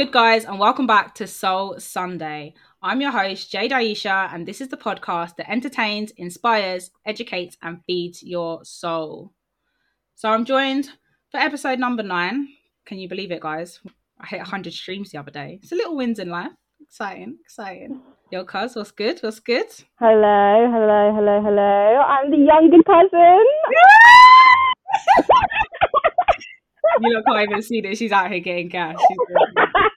good, guys, and welcome back to Soul Sunday. I'm your host, Jade Aisha, and this is the podcast that entertains, inspires, educates, and feeds your soul. So I'm joined for episode number nine. Can you believe it, guys? I hit 100 streams the other day. It's a little wins in life. Exciting, exciting. Yo, cuz, what's good? What's good? Hello, hello, hello, hello. I'm the younger cousin. you lot can't even see this. She's out here getting gas.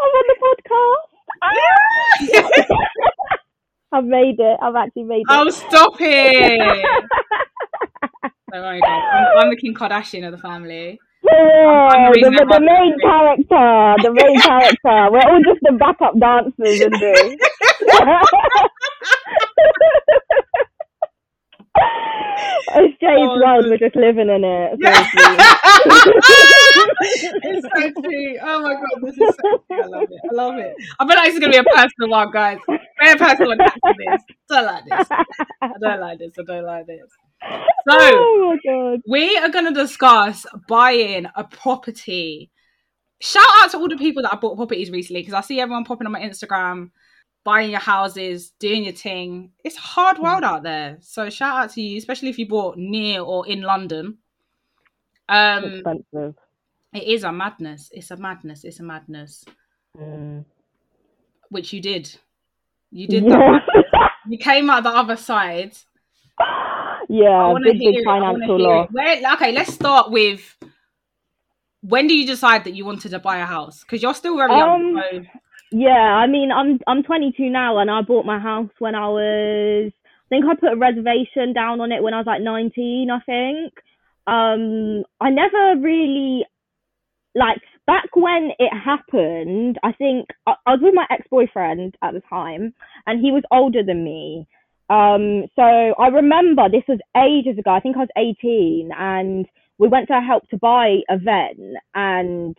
I'm on the podcast. I've made it. I've actually made it. oh, stop it! Worry. I'm, I'm the Kim Kardashian of the family. Yeah, I'm the the, the, main character, the main character. We're all just the backup dancers in this. It's Jade's Oh, world. We're just living in it. It's so true. Oh my god, this is so true. I love it. I love it. I feel like this is gonna be a personal one, guys. Very personal to this. Don't like this. I don't like this. I don't like this. So oh we are gonna discuss buying a property. Shout out to all the people that have bought properties recently because I see everyone popping on my Instagram, buying your houses, doing your thing. It's a hard world out there. So shout out to you, especially if you bought near or in London. Um, Expensive. it is a madness. It's a madness. It's a madness. Mm. Which you did. You did that. You came out the other side. Yeah, big, big it. I wanna financial it. Where, okay, let's start with when do you decide that you wanted to buy a house? Because you're still very young. Um, So, Yeah, I mean, I'm I'm 22 now, and I bought my house when I was. I think I put a reservation down on it when I was like 19. I think. Um, I never really like back when it happened. I think I, I was with my ex boyfriend at the time, and he was older than me. Um, so I remember this was ages ago. I think I was 18, and we went to a help to buy event, and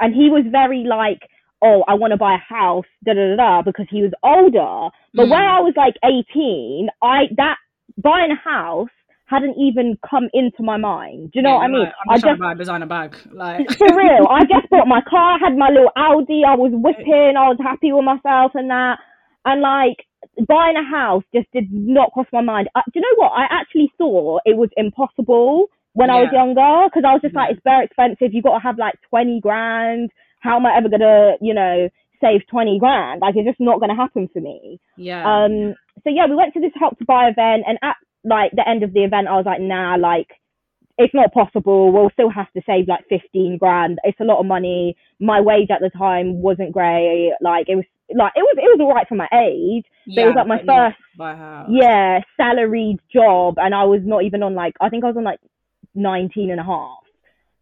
and he was very like oh, I want to buy a house, da da da because he was older. But Mm. when I was like 18, I that buying a house hadn't even come into my mind. Do you know yeah, what I mean? I'm I just buy a designer bag. Like, for real, I just bought my car, had my little Audi, I was whipping, I was happy with myself and that. And like buying a house just did not cross my mind. Uh, do you know what? I actually thought it was impossible when I was younger because I was just like, it's very expensive. You've got to have like 20 grand. How am I ever going to, you know, save 20 grand? Like, it's just not going to happen for me. yeah. Um, so yeah, we went to this help to buy event, and at like the end of the event, I was like, nah, like it's not possible. We'll still have to save like 15 grand. It's a lot of money. My wage at the time wasn't great. Like it was like it was it was all right for my age. yeah, it was like my first house. yeah salaried job, and I was not even on like I think I was on like 19 and a half.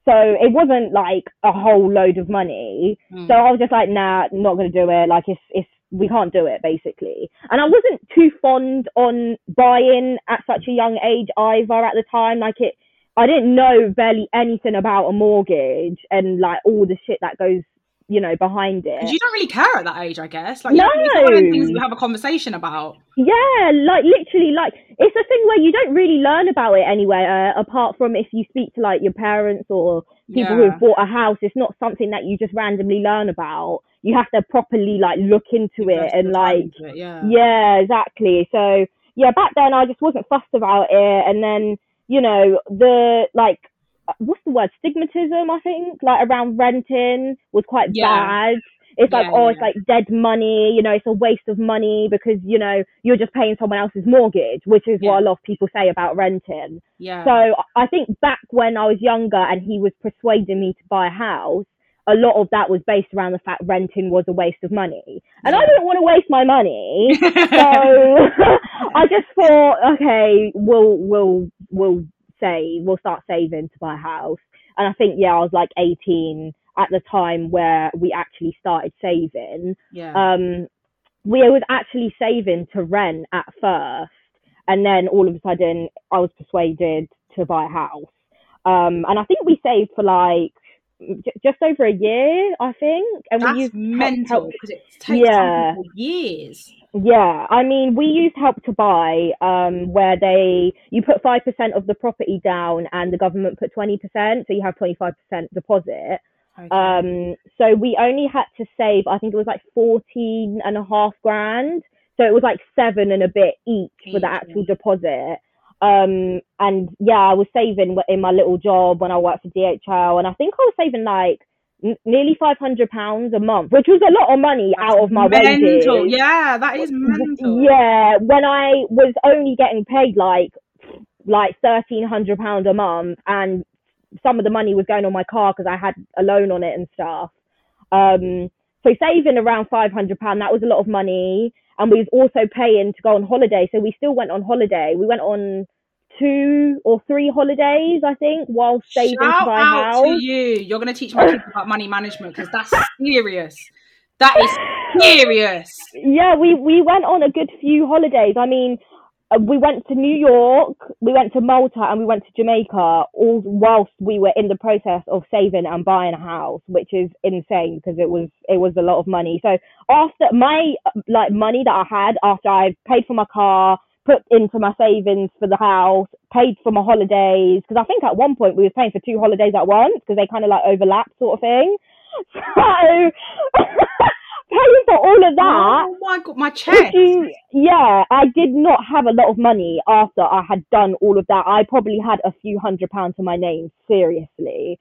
So it wasn't like a whole load of money. Mm. So I was just like, nah, not gonna do it. Like it's it's we can't do it basically. And I wasn't too fond on buying at such a young age either at the time. Like it I didn't know barely anything about a mortgage and like all the shit that goes, you know, behind it. you don't really care at that age, I guess. Like, you- it's not one of the things we have a conversation about. Yeah, like literally, like it's a thing where you don't really learn about it anywhere, uh, apart from if you speak to like your parents or people Yeah. who've bought a house. It's not something that you just randomly learn about. You have to properly like look into it and like, it, yeah. yeah, exactly. So yeah, back then I just wasn't fussed about it, and then you know the like. Uh, What's the word? Stigmatism, I think, like around renting was quite Yeah. bad. It's like, oh, yeah. it's like dead money, you know, it's a waste of money because, you know, you're just paying someone else's mortgage, which is Yeah. what a lot of people say about renting. Yeah. So I think back when I was younger and he was persuading me to buy a house, a lot of that was based around the fact renting was a waste of money. And I Yeah. didn't want to waste my money. So I just thought, okay, we'll we'll we'll say we'll start saving to buy a house. And I think yeah, I was like 18 at the time where we actually started saving. yeah. Um, we was actually saving to rent at first, and then all of a sudden I was persuaded to buy a house. Um, and I think we saved for like just over a year, I think. And we That's used help- mental because it takes Yeah. years. Yeah, I mean, we used Help to Buy, um, where they you put five percent of the property down, and the government put twenty percent, so you have twenty five percent deposit. Okay. Um, so we only had to save, I think it was like 14 and a half grand. So it was like seven and a bit each for the actual deposit. Um, and yeah, I was saving in my little job when I worked for DHL, and I think I was saving like n- nearly 500 pounds a month, which was a lot of money out of my mental. wages. Yeah, that is mental. Yeah, when I was only getting paid like like thirteen hundred pounds a month, and some of the money was going on my car because I had a loan on it and stuff. Um, so saving around five hundred pound that was a lot of money, and we was also paying to go on holiday. So we still went on holiday. We went on two or three holidays, I think, while saving Shout to buy a out house. to you. You're going to teach my kids about money management because that's serious. That is serious. yeah, we we went on a good few holidays. I mean, uh, we went to New York, we went to Malta, and we went to Jamaica, all whilst we were in the process of saving and buying a house, which is insane because it was it was a lot of money. So after my uh, like money that I had after I paid for my car, put into my savings for the house, paid for my holidays, because I think at one point we were paying for two holidays at once because they kind of like overlap sort of thing. So paying for all of that. Oh my god, my chest. yeah, I did not have a lot of money after I had done all of that. I probably had a few hundred pounds to my name, seriously.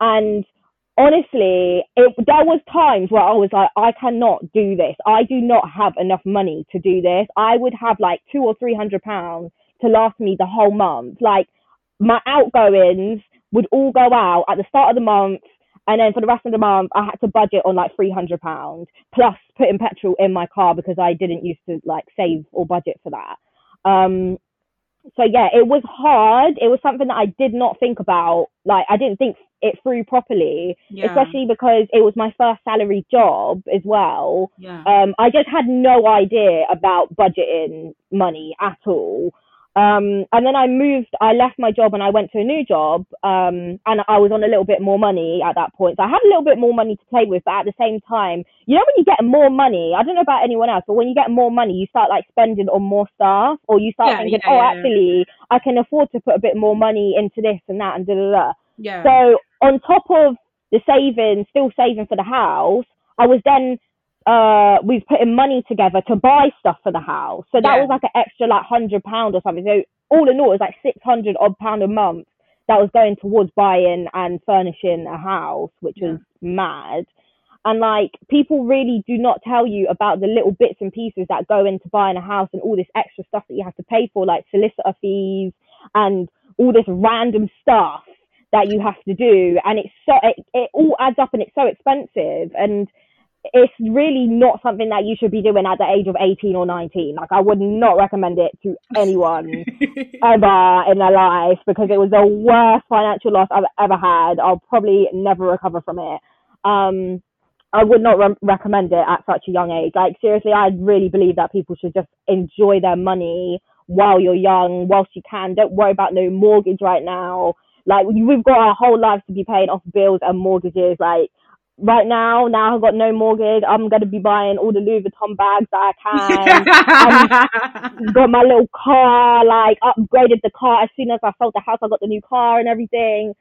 And honestly, it, there was times where I was like, I cannot do this. I do not have enough money to do this. I would have like two or three hundred pounds to last me the whole month. Like my outgoings would all go out at the start of the month. And then for the rest of the month, I had to budget on like three hundred pounds plus putting petrol in my car because I didn't used to like save or budget for that. Um, so yeah, it was hard. It was something that I did not think about. Like I didn't think it through properly, Yeah. especially because it was my first salary job as well. yeah. Um, I just had no idea about budgeting money at all. Um, and then I moved, I left my job and I went to a new job. Um, and I was on a little bit more money at that point. So I had a little bit more money to play with, but at the same time, you know, when you get more money, I don't know about anyone else, but when you get more money, you start like spending on more stuff or you start Yeah, thinking, yeah, oh, yeah. actually, I can afford to put a bit more money into this and that and da da da. yeah. So on top of the saving, still saving for the house, I was then uh we was putting money together to buy stuff for the house. So that Yeah. was like an extra like hundred pound or something. So all in all it was like six hundred odd pound a month that was going towards buying and furnishing a house, which was mad. And like people really do not tell you about the little bits and pieces that go into buying a house and all this extra stuff that you have to pay for, like solicitor fees and all this random stuff that you have to do. And it's so it, it all adds up and it's so expensive and it's really not something that you should be doing at the age of 18 or 19. Like I would not recommend it to anyone ever in their life because it was the worst financial loss I've ever had. I'll probably never recover from it. Um, I would not re- recommend it at such a young age. Like seriously, I really believe that people should just enjoy their money while you're young, whilst you can. Don't worry about no mortgage right now. Like we've got our whole lives to be paying off bills and mortgages. Like right now, now I've got no mortgage. I'm gonna be buying all the Louis Vuitton bags that I can um, got my little car, like upgraded the car as soon as I sold the house. I got the new car and everything.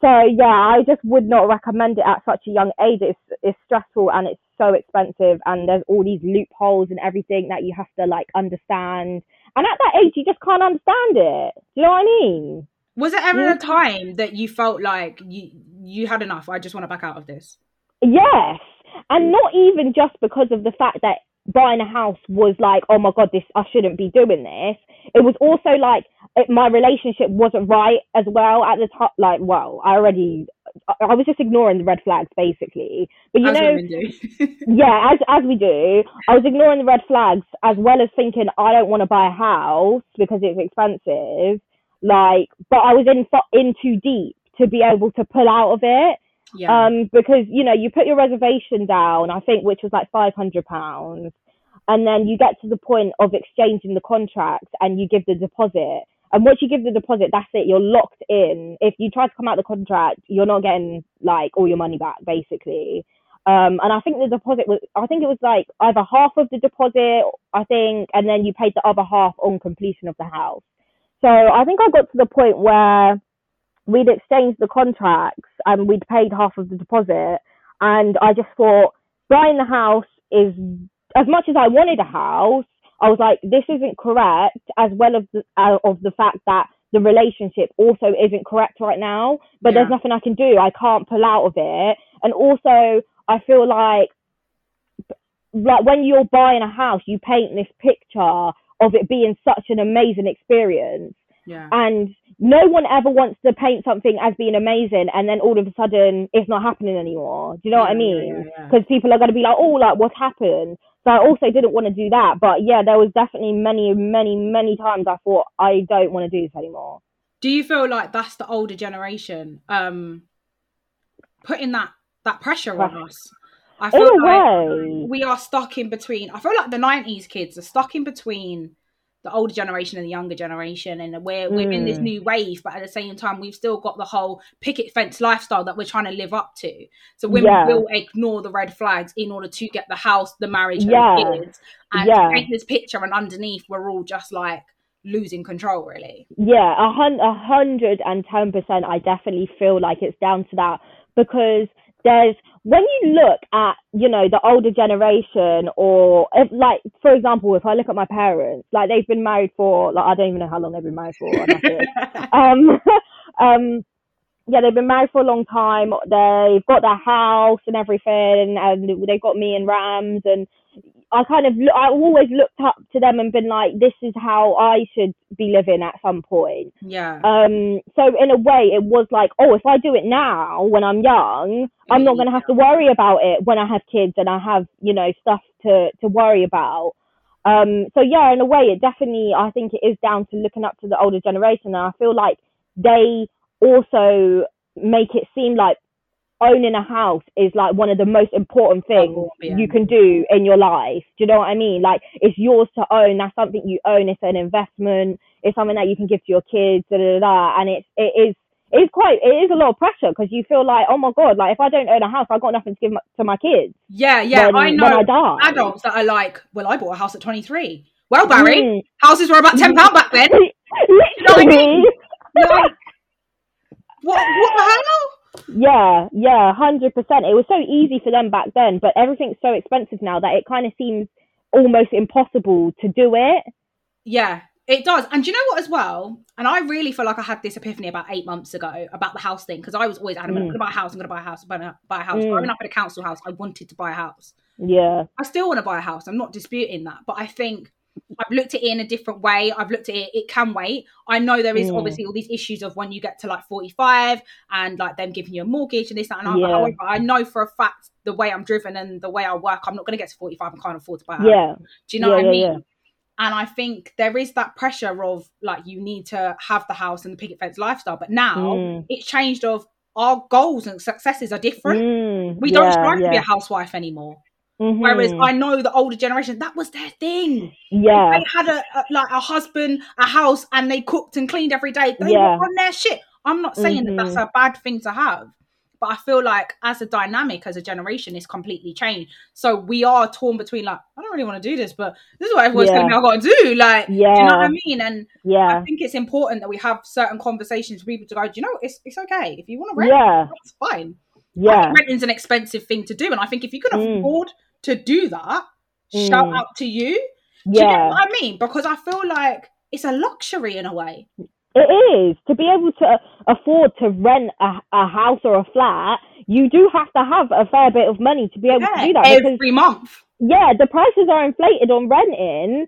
So yeah, I just would not recommend it at such a young age. It's it's stressful and it's so expensive, and there's all these loopholes and everything that you have to like understand. And at that age, you just can't understand it. Do you know what I mean? Was it ever Yeah. a time that you felt like you you had enough? I just want to back out of this. Yes, and mm. not even just because of the fact that buying a house was like, oh my god, this I shouldn't be doing this. It was also like it, my relationship wasn't right as well at the time. Like, well, I already, I, was just ignoring the red flags basically. But you As know, yeah, as as we do, I was ignoring the red flags as well as thinking I don't want to buy a house because it's expensive. Like, but I was in in too deep to be able to pull out of it yeah. um, because you know you put your reservation down, I think, which was like five hundred pounds, and then you get to the point of exchanging the contract and you give the deposit. And once you give the deposit, that's it. You're locked in. If you try to come out the contract, you're not getting like all your money back, basically. Um, and I think the deposit was, I think it was like either half of the deposit, I think, and then you paid the other half on completion of the house. So I think I got to the point where we'd exchanged the contracts and we'd paid half of the deposit. And I just thought buying the house is as much as I wanted a house, I was like, this isn't correct, as well as the, uh, of the fact that the relationship also isn't correct right now. But Yeah. there's nothing I can do. I can't pull out of it. And also, I feel like like when you're buying a house, you paint this picture of it being such an amazing experience Yeah. and no one ever wants to paint something as being amazing and then all of a sudden it's not happening anymore do you know what i Yeah, yeah, mean yeah, yeah. because people are going to be like oh like what's happened so i also didn't want to do that but yeah there was definitely many many many times i thought i don't want to do this anymore Do you feel like that's the older generation um putting that that pressure on us? I in feel a like we are stuck in between. I feel like the '90s kids are stuck in between the older generation and the younger generation, and we're we're in this Mm. new wave, but at the same time, we've still got the whole picket fence lifestyle that we're trying to live up to. So women Yeah. will ignore the red flags in order to get the house, the marriage, and Yeah. the kids, and Yeah. paint this picture. And underneath, we're all just like losing control, really. Yeah, a hundred and ten percent. I definitely feel like it's down to that because there's when you look at you know the older generation or if, like for example if I look at my parents like they've been married for like I don't even know how long they've been married for. and that's it. um, um, yeah, they've been married for a long time. They've got their house and everything, and they've got me and Rams. And I kind of, I always looked up to them and been like, this is how I should be living at some point. yeah, Um, so in a way, it was like, oh, if I do it now when I'm young, I'm not going to have to worry about it when I have kids and I have, you know, stuff to to worry about. Um, so yeah, in a way, it definitely, I think it is down to looking up to the older generation, and I feel like they also make it seem like owning a house is like one of the most important things yeah. you can do in your life. Do you know what I mean? Like it's yours to own. That's something you own. It's an investment. It's something that you can give to your kids. Da, da, da, da. And it's it is it's quite it is a lot of pressure because you feel like oh my god like if I don't own a house I've got nothing to give my, to my kids. yeah, yeah. when, I know I adults that are like, well, I bought a house at 23. Well, Barry, Mm. houses were about ten pound back then. know what I mean? Like, what? What the hell? Yeah, yeah, hundred percent. It was so easy for them back then, but everything's so expensive now that it kind of seems almost impossible to do it. Yeah, it does. And do you know what? As well, and I really feel like I had this epiphany about eight months ago about the house thing because I was always adamant, I'm Mm. going to buy a house, I'm going to buy a house, I'm going to buy a house. Mm. Growing up in a council house, I wanted to buy a house. Yeah, I still want to buy a house. I'm not disputing that, but I think I've looked at it in a different way. I've looked at it; it can wait. I know there is Mm. obviously all these issues of when you get to like 45 and like them giving you a mortgage and this that and that. Yeah. However, I know for a fact the way I'm driven and the way I work, I'm not going to get to 45 and can't afford to buy a house. yeah, Do you know Yeah, what I mean? yeah. And I think there is that pressure of like you need to have the house and the picket fence lifestyle, but now Mm. it's changed. Of our goals and successes are different. Mm, We don't strive to be a housewife anymore. Mhm. Whereas I know the older generation, that was their thing. yeah, They had a, a like a husband, a house, and they cooked and cleaned every day. They Yeah. were on their shit. I'm not saying that that's Mhm. a bad thing to have, but I feel like as a dynamic, as a generation, it's completely changed. So we are torn between like, I don't really want to do this, but this is what everyone's Yeah. telling me I got to do. Like, do you know what I mean? And yeah, I think it's important that we have certain conversations with people to go, do you know, it's it's okay if you want to rent, yeah, it's fine. yeah, renting's an expensive thing to do, and I think if you can Mm. To do that, shout Mm. out to you. Do you get yeah. what I mean? Because I feel like it's a luxury in a way. It is to be able to afford to rent a, a house or a flat. You do have to have a fair bit of money to be able to do that because every month. yeah, the prices are inflated on renting.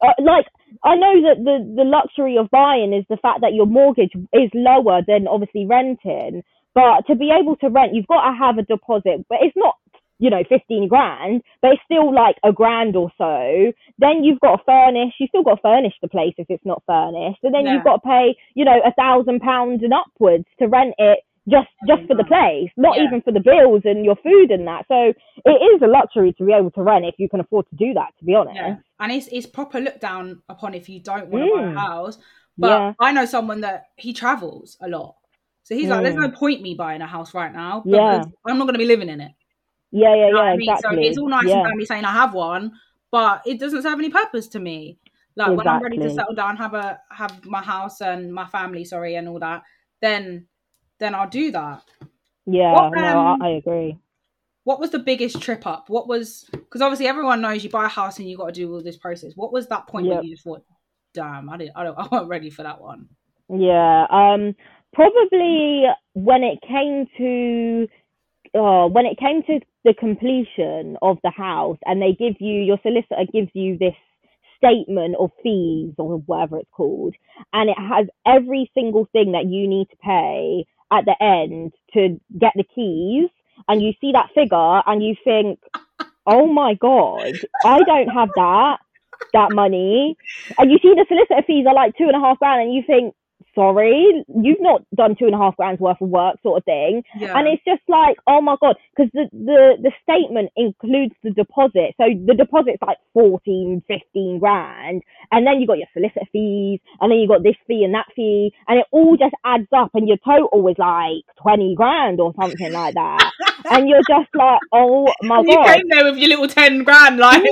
Uh, like I know that the the luxury of buying is the fact that your mortgage is lower than obviously renting. But to be able to rent, you've got to have a deposit. But it's not you know fifteen grand, but it's still like a grand or so. Then you've got to furnish. You still got to furnish the place if it's not furnished, and then Yeah. you've got to pay you know a thousand pounds and upwards to rent it just just for the place, not Yeah. even for the bills and your food and that. So it is a luxury to be able to rent if you can afford to do that. To be honest, Yeah. And it's it's proper looked down upon if you don't want to buy a Mm. house. But Yeah. I know someone that he travels a lot. So he's like, there's Mm. no point me buying a house right now Yeah. because I'm not going to be living in it. Yeah, yeah, You know yeah, I mean? exactly. So it's all nice yeah. and dandy saying I have one, but it doesn't serve any purpose to me. Like when I'm ready to settle down, have a have my house and my family, sorry, and all that, then then I'll do that. Yeah, What, no, I, um, I agree. What was the biggest trip up? What was because obviously everyone knows you buy a house and you got to do all this process. What was that point Yep. where you just thought, "Damn, I didn't, I don't, I wasn't ready for that one." Yeah, um, probably when it came to uh, when it came to the completion of the house, and they give you your solicitor gives you this statement of fees or whatever it's called, and it has every single thing that you need to pay at the end to get the keys, and you see that figure and you think, oh my god, I don't have that that money, and you see the solicitor fees are like two and a half grand, and you think, sorry, you've not done two and a half grand's worth of work, sort of thing. Yeah, And it's just like, oh my god, because the, the the statement includes the deposit. So the deposit's like 14, 15 grand, and then you got your solicitor fees, and then you got this fee and that fee, and it all just adds up, and your total is like 20 grand or something like that. and you're just like, oh my you god. came there with your little ten grand, like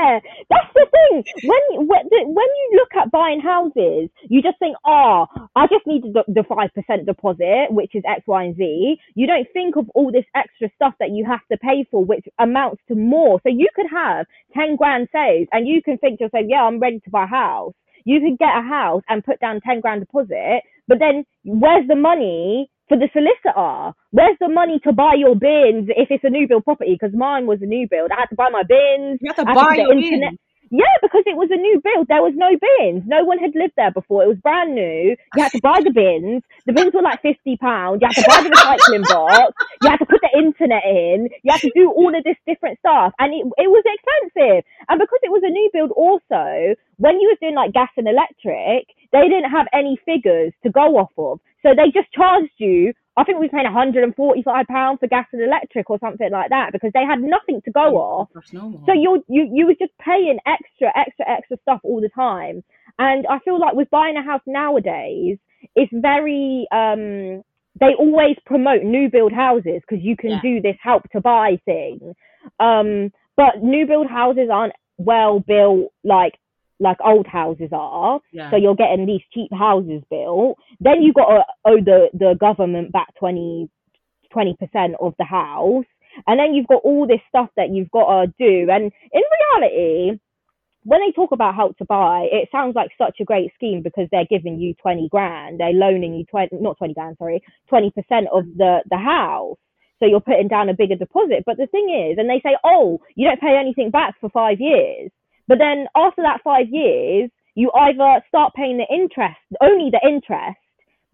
yeah, that's the thing. When when when you look at buying houses, you just think, oh, ah, I just need the five percent deposit, which is X, Y, and Z. You don't think of all this extra stuff that you have to pay for, which amounts to more. So you could have ten grand saved, and you can think to yourself, yeah, I'm ready to buy a house. You could get a house and put down ten grand deposit, but then where's the money? For the solicitor, where's the money to buy your bins if it's a new build property? Because mine was a new build. I had to buy my bins. you have to I buy your internet- bin. Yeah, because it was a new build. There was no bins. No one had lived there before. It was brand new. You had to buy the bins. The bins were like fifty pounds. You had to buy the recycling box. You had to put the internet in. You had to do all of this different stuff, and it it was expensive. And because it was a new build, also when you was doing like gas and electric, they didn't have any figures to go off of, so they just charged you. I think we were paying 145 pounds for gas and electric or something like that because they had nothing to go off. That's normal. So you're you you were just paying extra, extra, extra stuff all the time. And I feel like with buying a house nowadays, it's very um they always promote new build houses because you can Yeah. do this help to buy thing. Um but new build houses aren't well built like like old houses are. yeah. So you're getting these cheap houses built. Then you got to owe the, the government back 20, percent of the house. And then you've got all this stuff that you've got to do. And in reality, when they talk about help to buy, it sounds like such a great scheme because they're giving you 20 grand. They're loaning you 20, not 20 grand, sorry, 20% of the, the house. So you're putting down a bigger deposit. But the thing is, and they say, oh, you don't pay anything back for five years. But then after that five years, you either start paying the interest, only the interest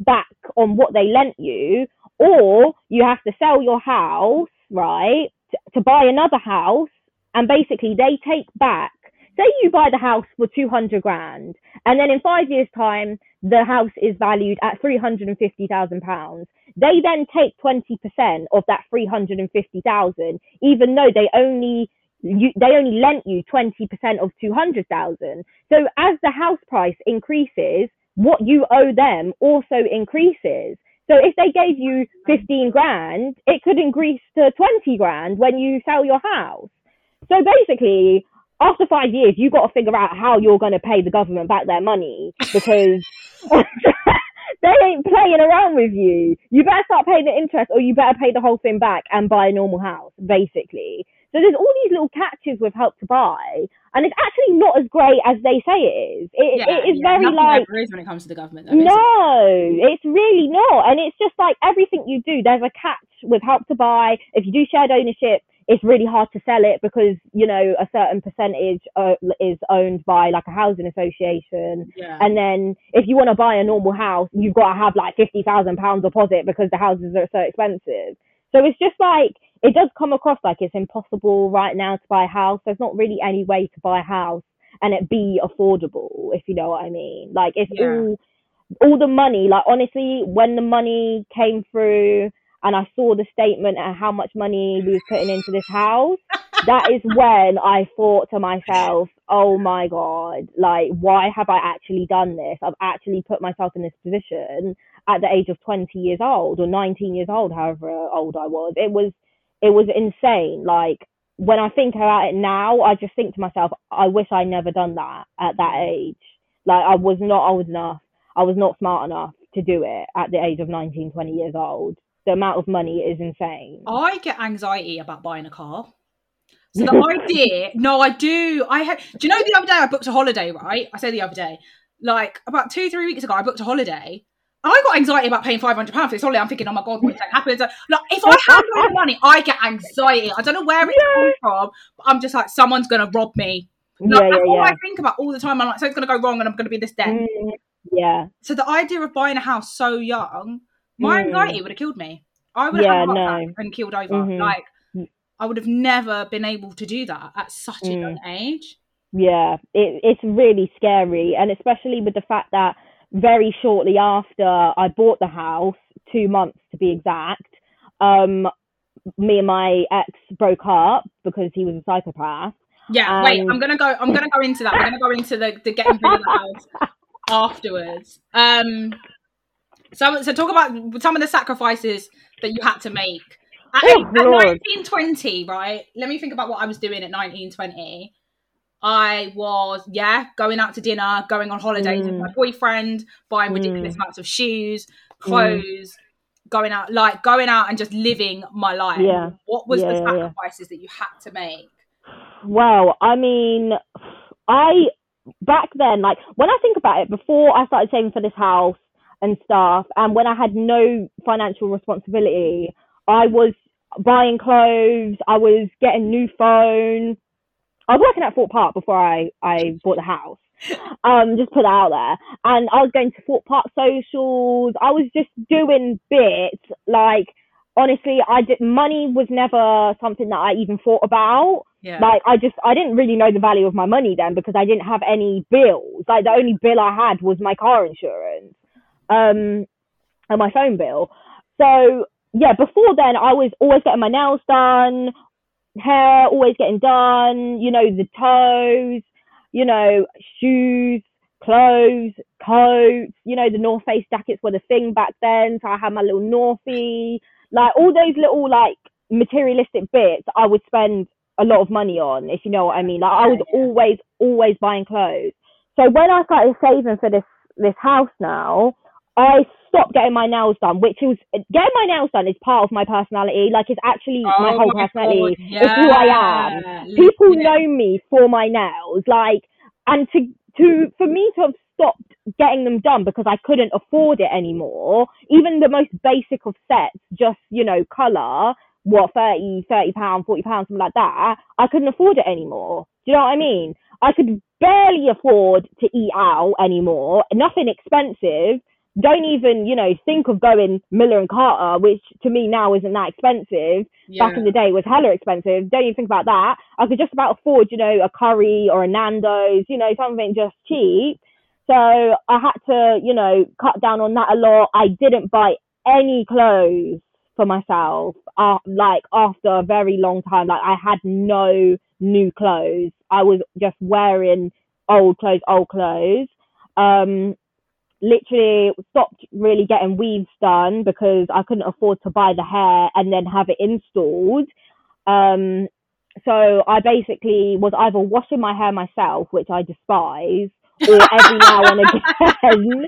back on what they lent you, or you have to sell your house, right, to, to buy another house. And basically, they take back, say you buy the house for 200 grand, and then in five years' time, the house is valued at 350,000 pounds. They then take 20% of that 350,000, even though they only you, they only lent you 20% of 200,000. So as the house price increases, what you owe them also increases. So if they gave you 15 grand, it could increase to 20 grand when you sell your house. So basically, after five years, you've got to figure out how you're going to pay the government back their money because they ain't playing around with you. You better start paying the interest or you better pay the whole thing back and buy a normal house, basically. So there's all these little catches with help to buy, and it's actually not as great as they say it is. It, yeah, it is yeah, very nothing like is when it comes to the government. Though, no, it's really not. And it's just like everything you do, there's a catch with help to buy. If you do shared ownership, it's really hard to sell it because, you know, a certain percentage uh, is owned by like a housing association. Yeah. And then if you want to buy a normal house, you've got to have like £50,000 deposit because the houses are so expensive. So it's just like, it does come across like it's impossible right now to buy a house. There's not really any way to buy a house and it be affordable, if you know what I mean. Like it's Yeah. all all the money, like honestly, when the money came through and I saw the statement and how much money we was putting into this house, that is when I thought to myself, oh my God, like, why have I actually done this? I've actually put myself in this position at the age of 20 years old or 19 years old, however old I was. It was, it was insane. Like, when I think about it now, I just think to myself, I wish I never done that at that age. Like, I was not old enough. I was not smart enough to do it at the age of 19, 20 years old. The amount of money is insane. I get anxiety about buying a car. So the idea, no, I do. I had. Do you know the other day I booked a holiday? Right, I say the other day, like about two, three weeks ago, I booked a holiday. I got anxiety about paying five hundred pounds for this holiday. I'm thinking, oh my god, what happens? Like, if I have no money, I get anxiety. I don't know where it's yeah. from, but I'm just like, someone's gonna rob me. Like, yeah, that's yeah, all I think about all the time. I'm like, something's gonna go wrong, and I'm gonna be this debt. Mm, yeah. So the idea of buying a house so young, my mm. anxiety would have killed me. I would have no. and killed over. Mm-hmm. Like I would have never been able to do that at such a mm. young age. Yeah, it, it's really scary, and especially with the fact that very shortly after I bought the house, two months to be exact, um, me and my ex broke up because he was a psychopath. Yeah, wait, I'm gonna go. I'm gonna go into that. We're gonna go into the, the getting rid of the house afterwards. Um, so so talk about some of the sacrifices that you had to make at, oh, at 1920, right? Let me think about what I was doing at 1920. I was, yeah, going out to dinner, going on holidays mm. with my boyfriend, buying ridiculous mm. amounts of shoes, clothes, mm. going out, like going out and just living my life. Yeah. What was yeah, the sacrifices yeah. that you had to make? Well, I mean, I back then, like when I think about it, before I started saving for this house and stuff, and when I had no financial responsibility, I was buying clothes, I was getting new phone. I was working at Thorpe Park before I, I bought the house. Um, just put that out there. And I was going to Thorpe Park socials. I was just doing bits. Like, honestly, I did, money was never something that I even thought about. Yeah. Like, I just, I didn't really know the value of my money then because I didn't have any bills. Like, the only bill I had was my car insurance, um, and my phone bill. So yeah, before then I was always getting my nails done, hair always getting done, you know, the toes, you know, shoes, clothes, coats, you know, the North Face jackets were the thing back then. So I had my little Northie, like all those little like materialistic bits I would spend a lot of money on, if you know what I mean. Like I was always, always buying clothes. So when I started saving for this this house now, I stopped getting my nails done, which was getting my nails done is part of my personality. Like it's actually oh my whole my personality. Yeah. It's who I am. People yeah. know me for my nails. Like and to to for me to have stopped getting them done because I couldn't afford it anymore. Even the most basic of sets, just you know, color, what 30 30 pound, 40 pounds, something like that. I couldn't afford it anymore. Do you know what I mean? I could barely afford to eat out anymore. Nothing expensive don't even, you know, think of going Miller and Carter, which to me now isn't that expensive. Yeah. Back in the day was hella expensive. Don't even think about that. I could just about afford, you know, a curry or a Nando's, you know, something just cheap. So I had to, you know, cut down on that a lot. I didn't buy any clothes for myself. Uh, like after a very long time, like I had no new clothes. I was just wearing old clothes, old clothes. Um, literally stopped really getting weaves done because I couldn't afford to buy the hair and then have it installed. Um, so I basically was either washing my hair myself, which I despise, or every now and again,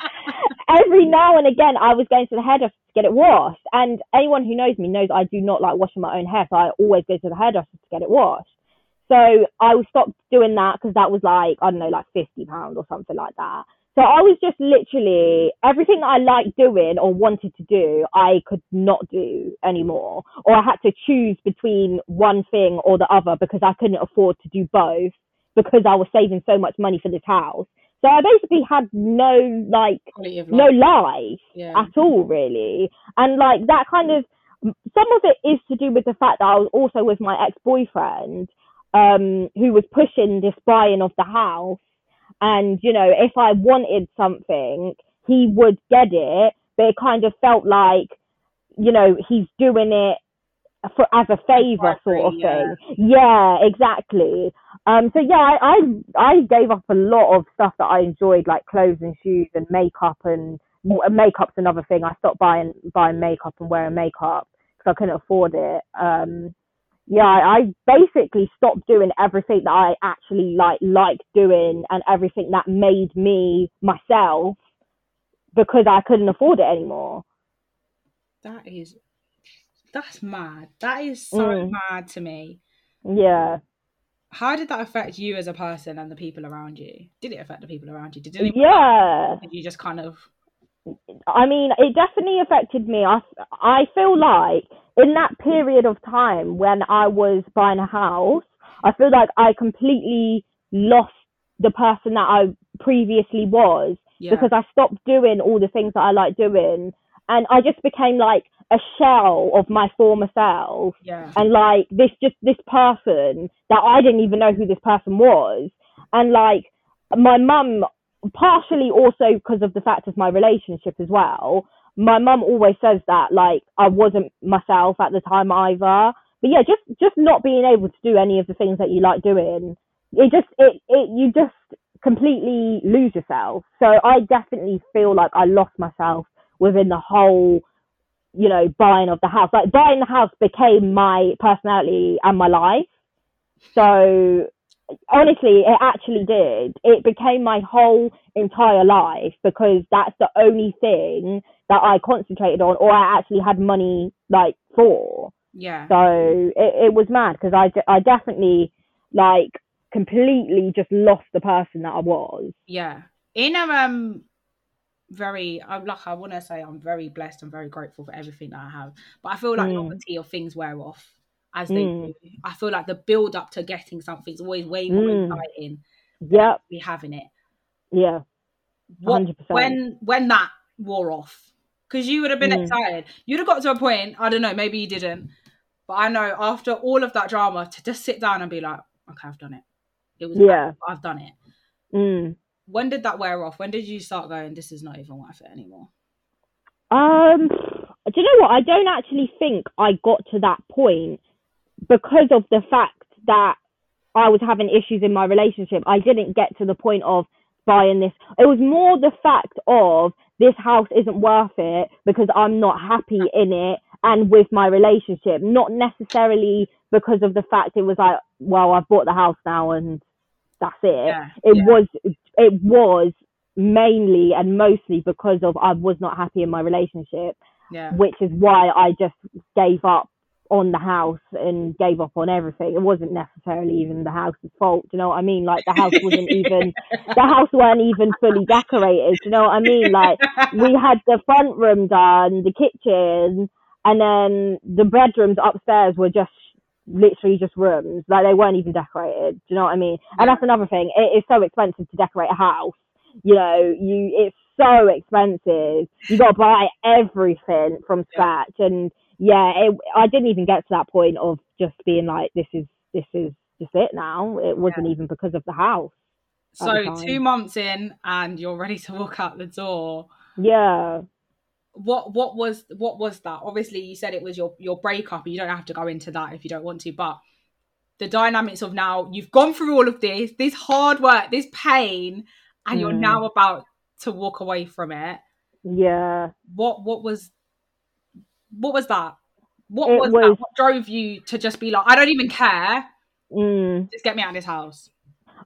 every now and again, I was going to the hairdresser to get it washed. And anyone who knows me knows I do not like washing my own hair, so I always go to the hairdresser to get it washed. So I stopped doing that because that was like I don't know, like fifty pound or something like that. So I was just literally everything that I liked doing or wanted to do, I could not do anymore. Or I had to choose between one thing or the other because I couldn't afford to do both because I was saving so much money for this house. So I basically had no like life. no life yeah. at all really. And like that kind of some of it is to do with the fact that I was also with my ex boyfriend, um, who was pushing this buying of the house and, you know, if I wanted something, he would get it, but it kind of felt like, you know, he's doing it for as a favor sort of yeah. thing. Yeah, exactly. Um, so yeah, I, I I gave up a lot of stuff that I enjoyed, like clothes and shoes and makeup and makeup's another thing. I stopped buying buying makeup and wearing makeup because I couldn't afford it. Um, yeah, I basically stopped doing everything that I actually like like doing and everything that made me myself because I couldn't afford it anymore. That is that's mad. That is so Mm. mad to me. Yeah. How did that affect you as a person and the people around you? Did it affect the people around you? Did it? Yeah. Did you just kind of I mean, it definitely affected me. I, I feel like in that period of time when I was buying a house, I feel like I completely lost the person that I previously was yeah because I stopped doing all the things that I like doing. And I just became like a shell of my former self. yeah And like this, just this person that I didn't even know who this person was. And like my mum, partially also because of the fact of my relationship as well. My mum always says that like I wasn't myself at the time either. But yeah, just just not being able to do any of the things that you like doing, it just it it you just completely lose yourself. So I definitely feel like I lost myself within the whole you know buying of the house. Like buying the house became my personality and my life. So honestly, it actually did. It became my whole entire life because that's the only thing that I concentrated on or I actually had money like for. yeah So it, it was mad because I, I definitely like completely just lost the person that I was. yeah in a um very I'm like I want to say I'm very blessed and very grateful for everything that I have but I feel like Mm. novelty of things wear off as they Mm. do I feel like the build up to getting something is always way more Mm. exciting Yep. than having it Yeah. what 100%. when when that wore off because you would have been Mm. excited you'd have got to a point i don't know maybe you didn't but i know after all of that drama to just sit down and be like okay i've done it it was Yeah. i've done it Mm. when did that wear off when did you start going this is not even worth it anymore Um, do you know what? I don't actually think I got to that point because of the fact that I was having issues in my relationship. I didn't get to the point of buying this. It was more the fact of this house isn't worth it because I'm not happy in it and with my relationship, not necessarily because of the fact it was like, well, I've bought the house now and that's it. yeah It yeah, was it was mainly and mostly because of I was not happy in my relationship, yeah which is why I just gave up on the house and gave up on everything. It wasn't necessarily even the house's fault. Do you know what I mean? Like the house wasn't even the house weren't even fully decorated. Do you know what I mean? Like we had the front room done, the kitchen, and then the bedrooms upstairs were just literally just rooms. Like they weren't even decorated. Do you know what I mean? And that's another thing. It is so expensive to decorate a house. You know, you it's so expensive. You got to buy everything from Yeah. scratch, and yeah, it, I didn't even get to that point of just being like, this is this is just it now. It wasn't even because of the house. at the so two months in and you're ready to walk out the door Yeah. what what was what was that obviously you said it was your your breakup and you don't have to go into that if you don't want to but the dynamics of now you've gone through all of this this hard work this pain and you're Mm. now about to walk away from it Yeah. what what was what was that what was, was- that what drove you to just be like i don't even care Mm. just get me out of this house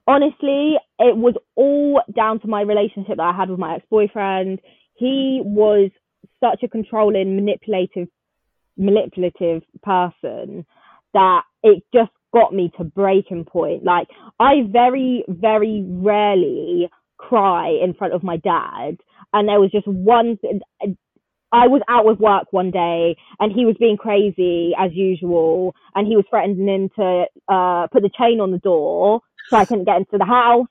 honestly, it was all down to my relationship that I had with my ex boyfriend. He was such a controlling, manipulative, manipulative person that it just got me to breaking point. Like I very, very rarely cry in front of my dad, and there was just one. I was out with work one day and he was being crazy as usual and he was threatening him to uh, put the chain on the door so I couldn't get into the house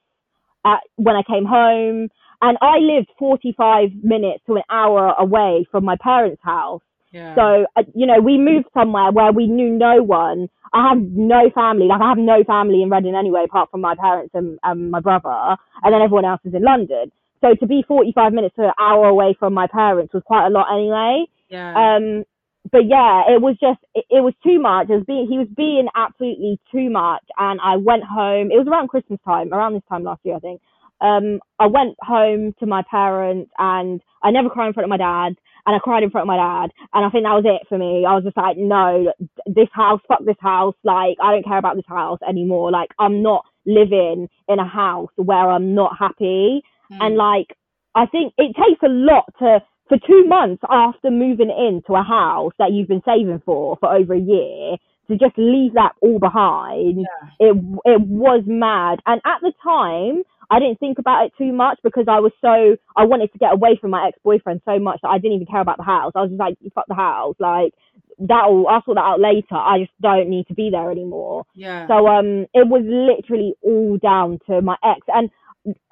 at, when I came home. And I lived 45 minutes to an hour away from my parents' house. yeah So, uh, you know, we moved somewhere where we knew no one. I have no family. Like, I have no family in Reading anyway, apart from my parents and, and my brother. And then everyone else is in London. So to be 45 minutes to an hour away from my parents was quite a lot anyway. yeah Um, but yeah, it was just, it, it was too much. It was being, he was being absolutely too much. And I went home. It was around Christmas time, around this time last year, I think. Um, I went home to my parents and I never cried in front of my dad and I cried in front of my dad. And I think that was it for me. I was just like, no, this house, fuck this house. Like, I don't care about this house anymore. Like, I'm not living in a house where I'm not happy Mm. and like I think it takes a lot to for two months after moving into a house that you've been saving for for over a year to just leave that all behind. Yeah. It it was mad, and at the time. I didn't think about it too much because I was so I wanted to get away from my ex boyfriend so much that I didn't even care about the house. I was just like, fuck the house, like that'll I'll sort that out later. I just don't need to be there anymore. Yeah. So um, it was literally all down to my ex. And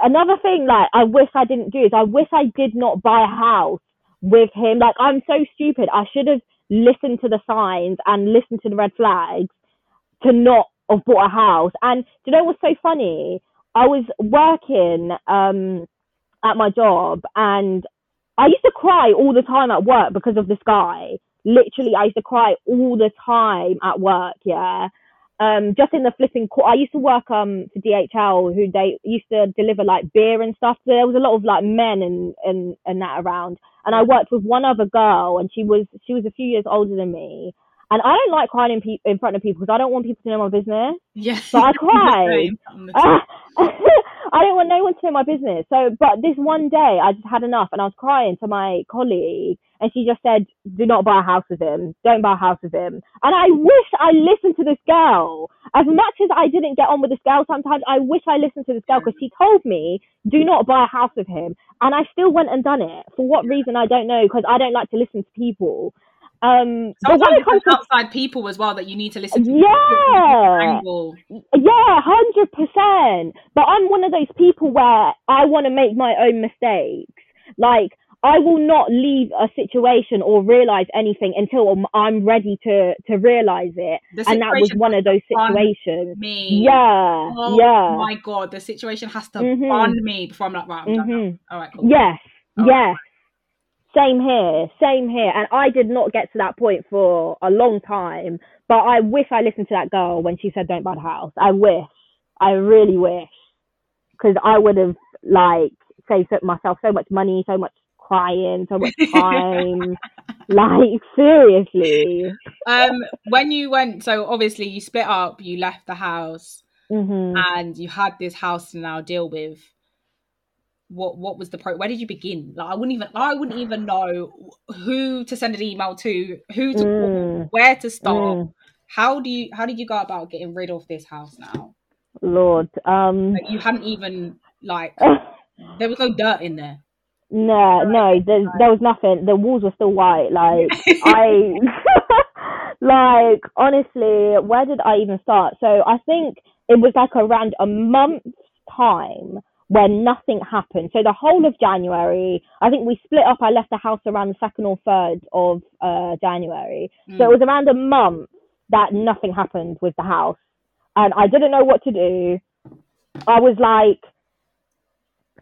another thing, like I wish I didn't do is I wish I did not buy a house with him. Like I'm so stupid. I should have listened to the signs and listened to the red flags to not have bought a house. And do you know what's so funny? I was working um at my job and I used to cry all the time at work because of this guy. Literally, I used to cry all the time at work. Yeah. Um, just in the flipping court. I used to work um for DHL, who they used to deliver like beer and stuff. So there was a lot of like men and and and that around. And I worked with one other girl, and she was she was a few years older than me. And I don't like crying in, pe- in front of people because I don't want people to know my business. yeah. So I cried. I don't want no one to know my business. So, but this one day I just had enough and I was crying to my colleague and she just said, do not buy a house with him. Don't buy a house with him. And I wish I listened to this girl. As much as I didn't get on with this girl sometimes, I wish I listened to this girl because she told me, do not buy a house with him. And I still went and done it. For what reason, I don't know because I don't like to listen to people. Um, when Sometimes it comes to outside people as well that you need to listen to. Yeah. Yeah, hundred percent. But I'm one of those people where I want to make my own mistakes. Like I will not leave a situation or realize anything until I'm- I'm ready to to realize it. And that was one of those situations. Me. Yeah, Oh yeah. my god, the situation has to bond me before I'm like, right, I'm done. now. Mhm. All right, cool. Yes, Oh. yes. Same here, same here. And I did not get to that point for a long time. But I wish I listened to that girl when she said don't buy the house. I wish. I really wish. Because I would have, like, saved myself so much money, so much crying, so much time. like, seriously. Um, when you went, so obviously you split up, you left the house, hmm and you had this house to now deal with. What what was the pro? Where did you begin? Like I wouldn't even I wouldn't even know who to send an email to, who to Mm, where to start. mm. How do you how did you go about getting rid of this house now? Lord. Um, Like you hadn't even like there was no dirt in there. No, no, there, there was nothing. The walls were still white. Like I, like honestly, where did I even start? So I think it was like around a month's time where nothing happened. So the whole of January, I think we split up. I left the house around the second or third of uh, January. So it Mm. was around a month that nothing happened with the house, and I didn't know what to do. I was like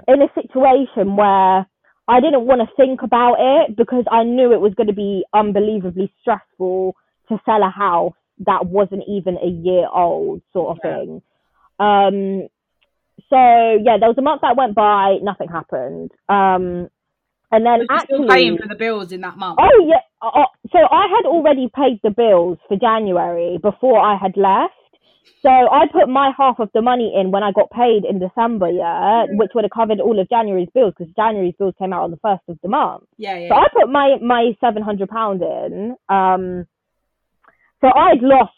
in a situation where I didn't want to think about it because I knew it was going to be unbelievably stressful to sell a house that wasn't even a year old, sort of Yeah. thing. Um, so yeah, there was a month that went by, nothing happened. Um, and then actually, still paying for the bills in that month. Oh yeah. Uh, so I had already paid the bills for January before I had left. So I put my half of the money in when I got paid in December, yeah, which would have covered all of January's bills because January's bills came out on the first of the month. Yeah, yeah. So I put my my seven hundred pound in. Um, so I'd lost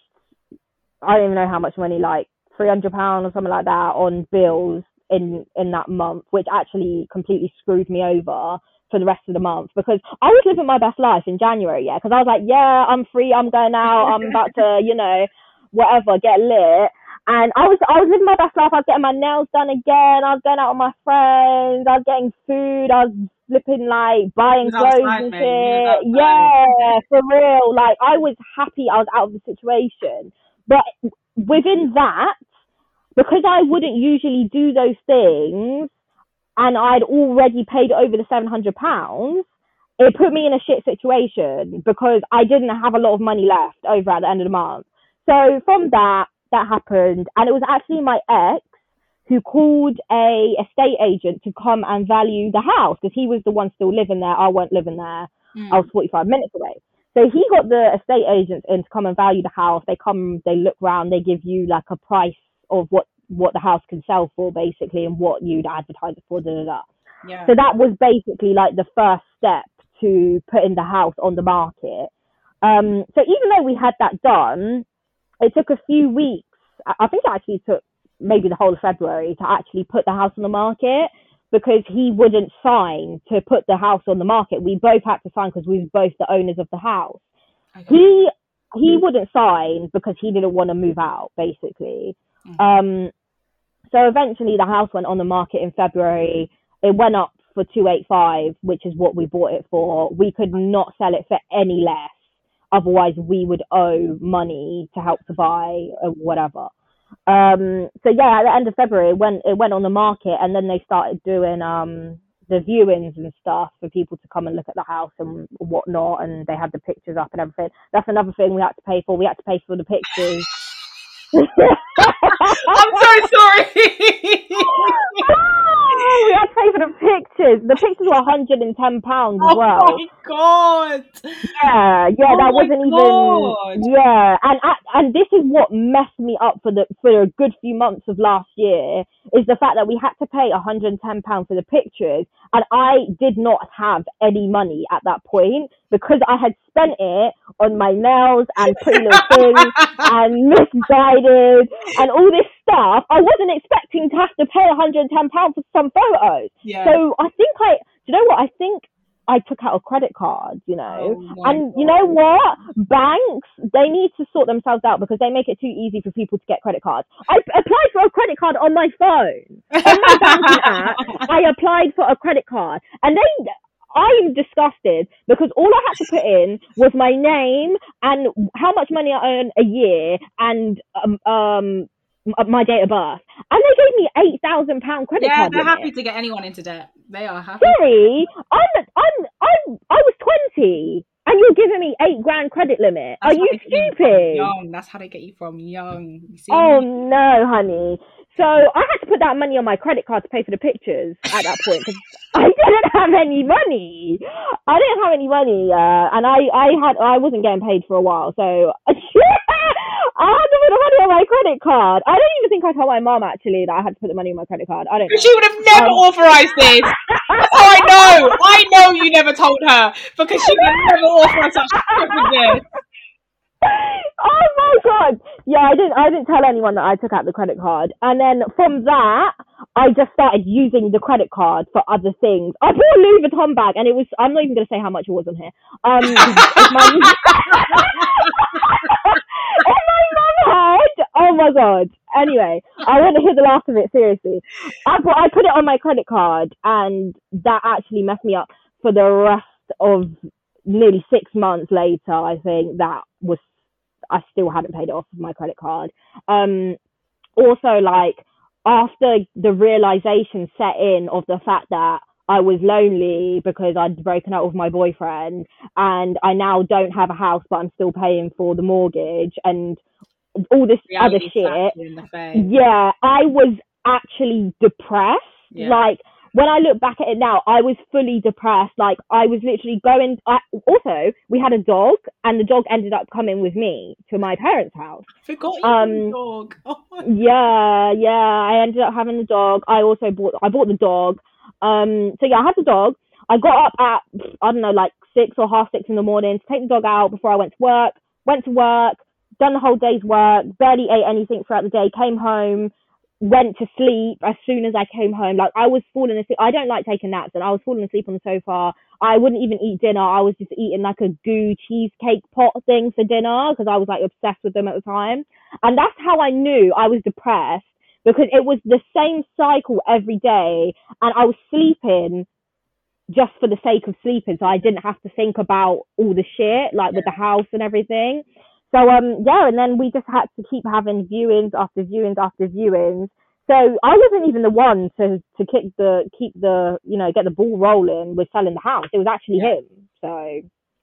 I don't even know how much money, like three hundred pound or something like that on bills in in that month, which actually completely screwed me over for the rest of the month because I was living my best life in January, yeah, because I was like, yeah, I'm free, I'm going out, I'm about to, you know, whatever, get lit. And I was I was living my best life. I was getting my nails done again. I was going out with my friends. I was getting food. I was flipping like buying clothes outside, and shit. You was outside. Yeah, for real. Like I was happy I was out of the situation. But within that, because I wouldn't usually do those things, and I'd already paid over the seven hundred pounds, it put me in a shit situation because I didn't have a lot of money left over at the end of the month. So from that, that happened, and it was actually my ex who called a estate agent to come and value the house because he was the one still living there. I weren't living there. Mm. I was 45 minutes away. So he got the estate agents in to come and value the house. They come, they look round, they give you like a price of what what the house can sell for basically and what you'd advertise it for. Da, da, da. Yeah. So that was basically like the first step to putting the house on the market. Um, so even though we had that done, it took a few weeks. I think it actually took maybe the whole of February to actually put the house on the market because he wouldn't sign to put the house on the market. We both had to sign because we were both the owners of the house. Okay. He he wouldn't sign because he didn't want to move out, basically. Mhm. Um, so eventually the house went on the market in February. It went up for 285, which is what we bought it for. We could not sell it for any less. Otherwise we would owe money to help to buy or whatever. Um, so yeah, at the end of February it went, it went on the market and then they started doing, um, the viewings and stuff for people to come and look at the house and whatnot. And they had the pictures up and everything. That's another thing we had to pay for. We had to pay for the pictures. I'm so sorry. Oh, we had to pay for the pictures. The pictures were 110 pounds as oh well. oh my god. Yeah, yeah, Oh that my wasn't God. even. Yeah, and and this is what messed me up for the for a good few months of last year is the fact that we had to pay 110 pounds for the pictures, and I did not have any money at that point because I had spent it on my nails and pretty little things and Missguided and all this stuff. I wasn't expecting to have to pay 110 pounds for some photos. Yeah. So I think I, do you know what? I think I took out a credit card, you know. Oh and you know what? Banks, they need to sort themselves out because they make it too easy for people to get credit cards. I applied for a credit card on my phone. On my banking app, I applied for a credit card. And then I am disgusted because all I had to put in was my name and how much money I earn a year and um, um my date of birth. And they gave me eight thousand pound credit yeah, card they're limit. happy to get anyone into debt. They are happy. Sorry, I'm I'm I'm I was twenty, and you're giving me eight grand credit limit. That's Are you stupid? Young. That's how they get you from young. You see Oh no, honey. So I had to put that money on my credit card to pay for the pictures at that point because I didn't have any money. I didn't have any money, uh, and I I had I wasn't getting paid for a while, so I had to put the money on my credit card. I don't even think I told my mom actually that I had to put the money on my credit card. I don't. Know. she would have never Um, authorised this. That's how I know. I know you never told her because she would have never authorised such this. oh my god! Yeah, I didn't. I didn't tell anyone that I took out the credit card, and then from that, I just started using the credit card for other things. I bought a Louis Vuitton bag, and it was. I'm not even going to say how much it was on here. Um, if my, if my mum heard, oh my god. Anyway, I want to hear the last of it. Seriously, I put I put it on my credit card, and that actually messed me up for the rest of nearly six months later. I think that was I still hadn't paid it off with my credit card. Um, also, like after the realization set in of the fact that I was lonely because I'd broken up with my boyfriend, and I now don't have a house, but I'm still paying for the mortgage and all this other shit. you in the face. Yeah, I was actually depressed. Yeah. Like when I look back at it now, I was fully depressed. Like I was literally going. I, also, we had a dog, and the dog ended up coming with me to my parents' house. Forgot you Um, um, dog. Oh Yeah, yeah. I ended up having the dog. I also bought. I bought the dog. Um. So yeah, I had the dog. I got up at I don't know, like six or half six in the morning to take the dog out before I went to work. Went to work, done the whole day's work, barely ate anything throughout the day. Came home, went to sleep as soon as I came home. Like I was falling asleep. I don't like taking naps, and I was falling asleep on the sofa. I wouldn't even eat dinner. I was just eating like a Gü cheesecake pot thing for dinner because I was like obsessed with them at the time. And that's how I knew I was depressed because it was the same cycle every day, and I was sleeping just for the sake of sleeping, so I didn't have to think about all the shit like with the house and everything. So um yeah, and then we just had to keep having viewings after viewings after viewings. So I wasn't even the one to to kick the keep the you know get the ball rolling with selling the house. It was actually Yeah. him. So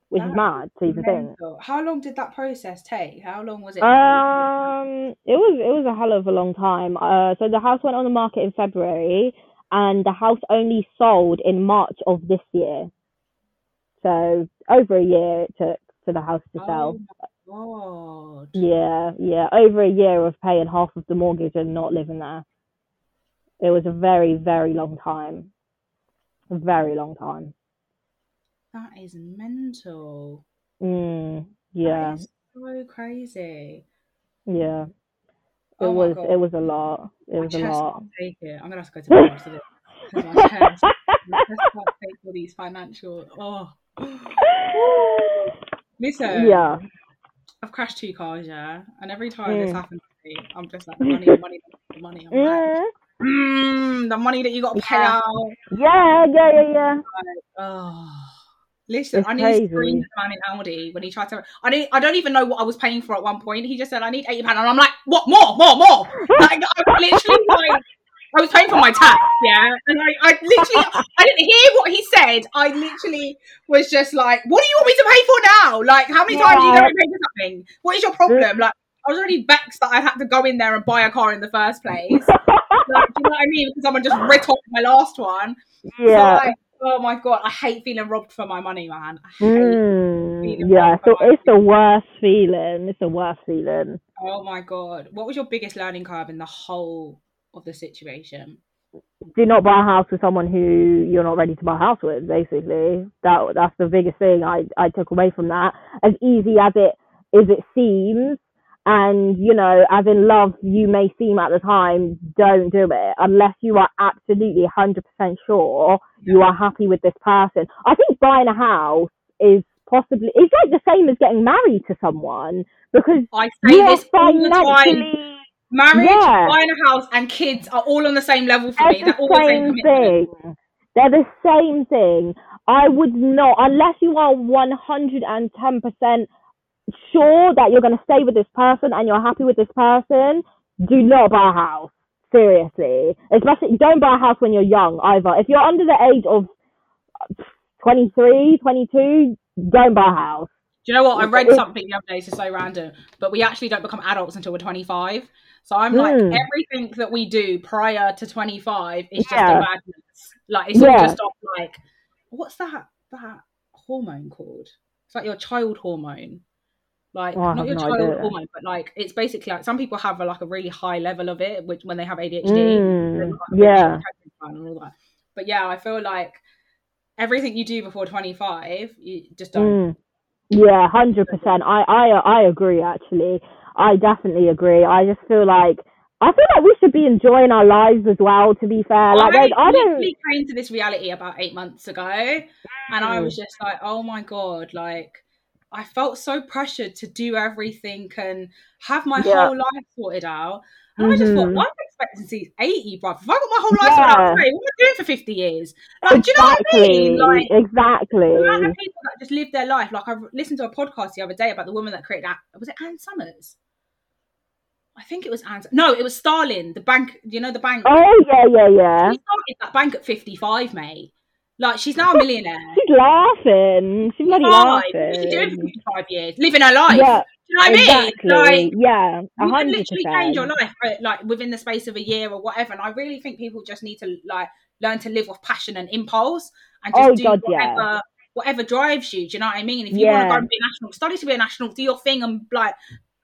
which is That's mad to even think. How long did that process take? How long was it? Um, it was it was a hell of a long time. Uh, so the house went on the market in February, and the house only sold in March of this year. So over a year it took for the house to sell. Oh god. Yeah, yeah, over a year of paying half of the mortgage and not living there. It was a very very long time. A very long time. That is mental. Mm, yeah. So crazy. Yeah. It Oh was God. it was a lot. It My was a lot. can't take it. I'm gonna have to go to the doctor. Because my chest, my chest can't take all these financial. Oh, listen. yeah. I've crashed two cars, yeah, and every time this Mm. happens to me, I'm just like the money, money, money. I'm like, Mm, the money that you got to pay Yeah. out. yeah, yeah, yeah, yeah. Oh, listen, It's I crazy. screamed man in Audi when he tried to. I didn't. I don't even know what I was paying for at one point. He just said, "I need eighty pound," and I'm like, "What? More? More? More?" Like I literally like. I was paying for my tax, yeah, and I, I literally, I didn't hear what he said. I literally was just like, "What do you want me to pay for now? Like, how many times are you Yeah. going to pay for something? What is your problem?" Like, I was already vexed that I had to go in there and buy a car in the first place. Like, do you know what I mean? Because someone just ripped off my last one. So, yeah. like, oh my god, I hate feeling robbed for my money, man. Mm, yeah, so it's the worst feeling. It's the worst feeling. Oh my god, what was your biggest learning curve in the whole of the situation? Do not buy a house with someone who you're not ready to buy a house with. Basically, that that's the biggest thing I I took away from that. As easy as it as it seems, and you know, as in love you may seem at the time, don't do it unless you are absolutely 100% sure you are happy with this person. I think buying a house is possibly it's like the same as getting married to someone because I say you are this all the time. financially Marriage, Yeah. buying a house, and kids are all on the same level for me. They're the all the same same thing. They're the same thing. I would not, unless you are 110% sure that you're going to stay with this person and you're happy with this person, do not buy a house. Seriously. Especially, don't buy a house when you're young either. If you're under the age of 23, 22, don't buy a house. Do you know what? I read something the other day, is so random, but we actually don't become adults until we're 25. So I'm like, Hmm. everything that we do prior to 25 is just Yeah. a madness. Like, it's all just off, like, what's that that hormone called? It's like your child hormone. Like, Oh, not your no child idea. hormone, but like, it's basically like some people have a, like a really high level of it, which when they have ADHD, Mm, like, yeah. short attention span and all that. But yeah, I feel like everything you do before 25, you just don't. Mm. Yeah, hundred percent. I, I I agree actually. I definitely agree. I just feel like I feel like we should be enjoying our lives as well. To be fair, like I, I, don't. came to this reality about eight months ago, and I was just like, "Oh my god!" Like, I felt so pressured to do everything and have my Yeah. whole life sorted out. And I just thought, Mhm. life expectancy is eighty, bruv. If I got my whole life sorted out Yeah. today, what am I doing for fifty years? Like, do you know what I mean? Exactly. Like, exactly. the amount of people that just live their life. Like, I listened to a podcast the other day about the woman that created. An- Was it Anne Summers? I think it was Anne. No, it was Starling, the bank. You know the bank. Oh yeah, yeah, yeah. She started that bank at 55, mate. Like, she's now a millionaire. She's laughing. She's bloody. What's she doing for 55 years? Living her life. Yeah, Do you know what exactly. I mean? Like, yeah, a you can hundred literally change your life uh, like within the space of a year or whatever. And I really think people just need to like learn to live with passion and impulse and just Oh, do God, yeah. whatever whatever drives you. Do you know what I mean? If you want to go and be an astronaut, study to be a national, do your thing and like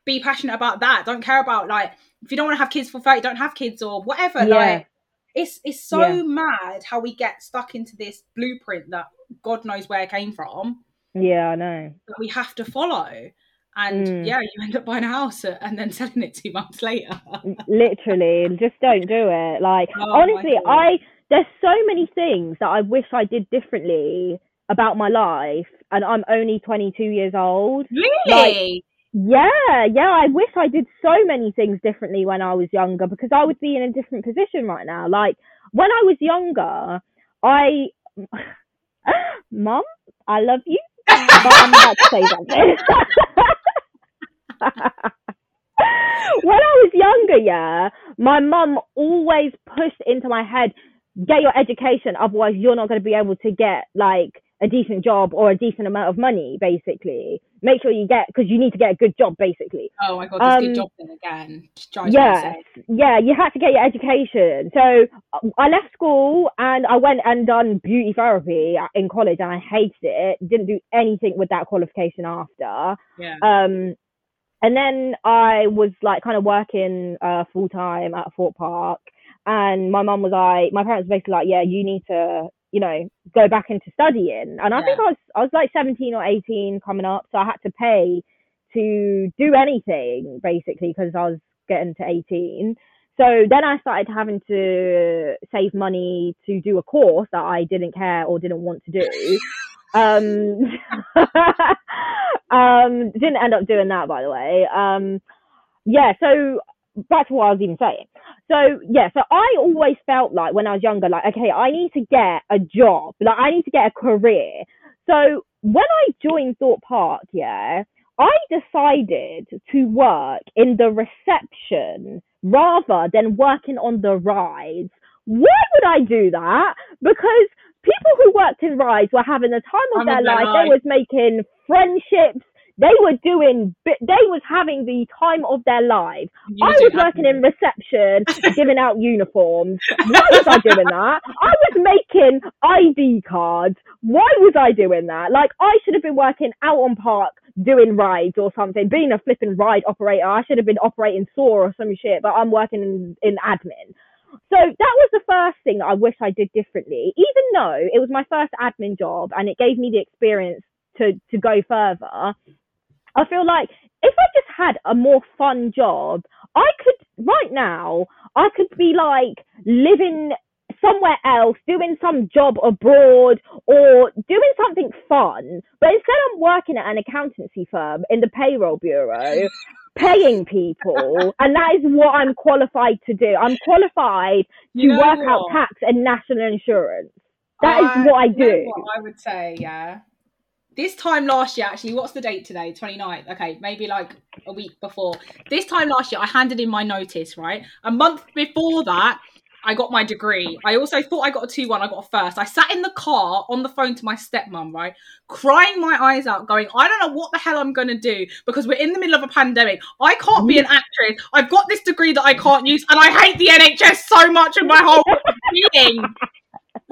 be passionate about that. Don't care about like if you don't want to have kids for 30, don't have kids or whatever. Yeah. Like it's it's so Yeah. mad how we get stuck into this blueprint that God knows where it came from Yeah, I know. that we have to follow. And Mm. yeah, you end up buying a house and then selling it two months later. literally just don't do it like Oh honestly i there's so many things that i wish i did differently about my life and i'm only 22 years old Really? Yeah yeah i wish i did so many things differently when i was younger because i would be in a different position right now. Like when i was younger i mom i love you but i'm about to say something. When I was younger, yeah, my mum always pushed into my head, get your education, otherwise you're not going to be able to get like a decent job or a decent amount of money, basically. Make sure you get, because you need to get a good job, basically. oh my god, this Um, good job thing again. Yeah, yeah, you had to get your education. So uh, I left school and I went and done beauty therapy in college and I hated it. Didn't do anything with that qualification after. Yeah. Um, and then I was like kind of working uh, full time at Thorpe Park, and my mum was like, my parents were basically like, yeah, you need to you know, go back into studying. And I Yeah. think I was I was like 17 or 18 coming up, so I had to pay to do anything basically because I was getting to 18. So then I started having to save money to do a course that I didn't care or didn't want to do. Um, um, didn't end up doing that, by the way. Um, yeah, so back to what I was even saying. So yeah, so I always felt like when I was younger, like okay, I need to get a job, like I need to get a career. So when I joined Thorpe Park, yeah, I decided to work in the reception rather than working on the rides. Why would I do that? Because people who worked in rides were having the time of Time their life. They was making friendships. They were doing. They was having the time of their lives. You I was working in reception, giving out uniforms. Why was I doing that? I was making ID cards. Why was I doing that? Like, I should have been working out on park doing rides or something, being a flipping ride operator. I should have been operating saw or some shit, but I'm working in, in admin. So that was the first thing I wish I did differently, even though it was my first admin job and it gave me the experience to, to go further. I feel like if I just had a more fun job, I could right now I could be like living somewhere else, doing some job abroad or doing something fun. But instead I'm working at an accountancy firm in the payroll bureau, paying people, and that is what I'm qualified to do. I'm qualified to You know work out tax and national insurance. That is I- what I you know do. what I would say, yeah. This time last year, actually, what's the date today? 29th. Okay, maybe like a week before. This time last year, I handed in my notice, right? A month before that, I got my degree. I also thought I got a 2 1, I got a first. I sat in the car on the phone to my stepmom, right? Crying my eyes out, going, I don't know what the hell I'm going to do because we're in the middle of a pandemic. I can't be an mm. actress. I've got this degree that I can't use, and I hate the NHS so much in my whole being.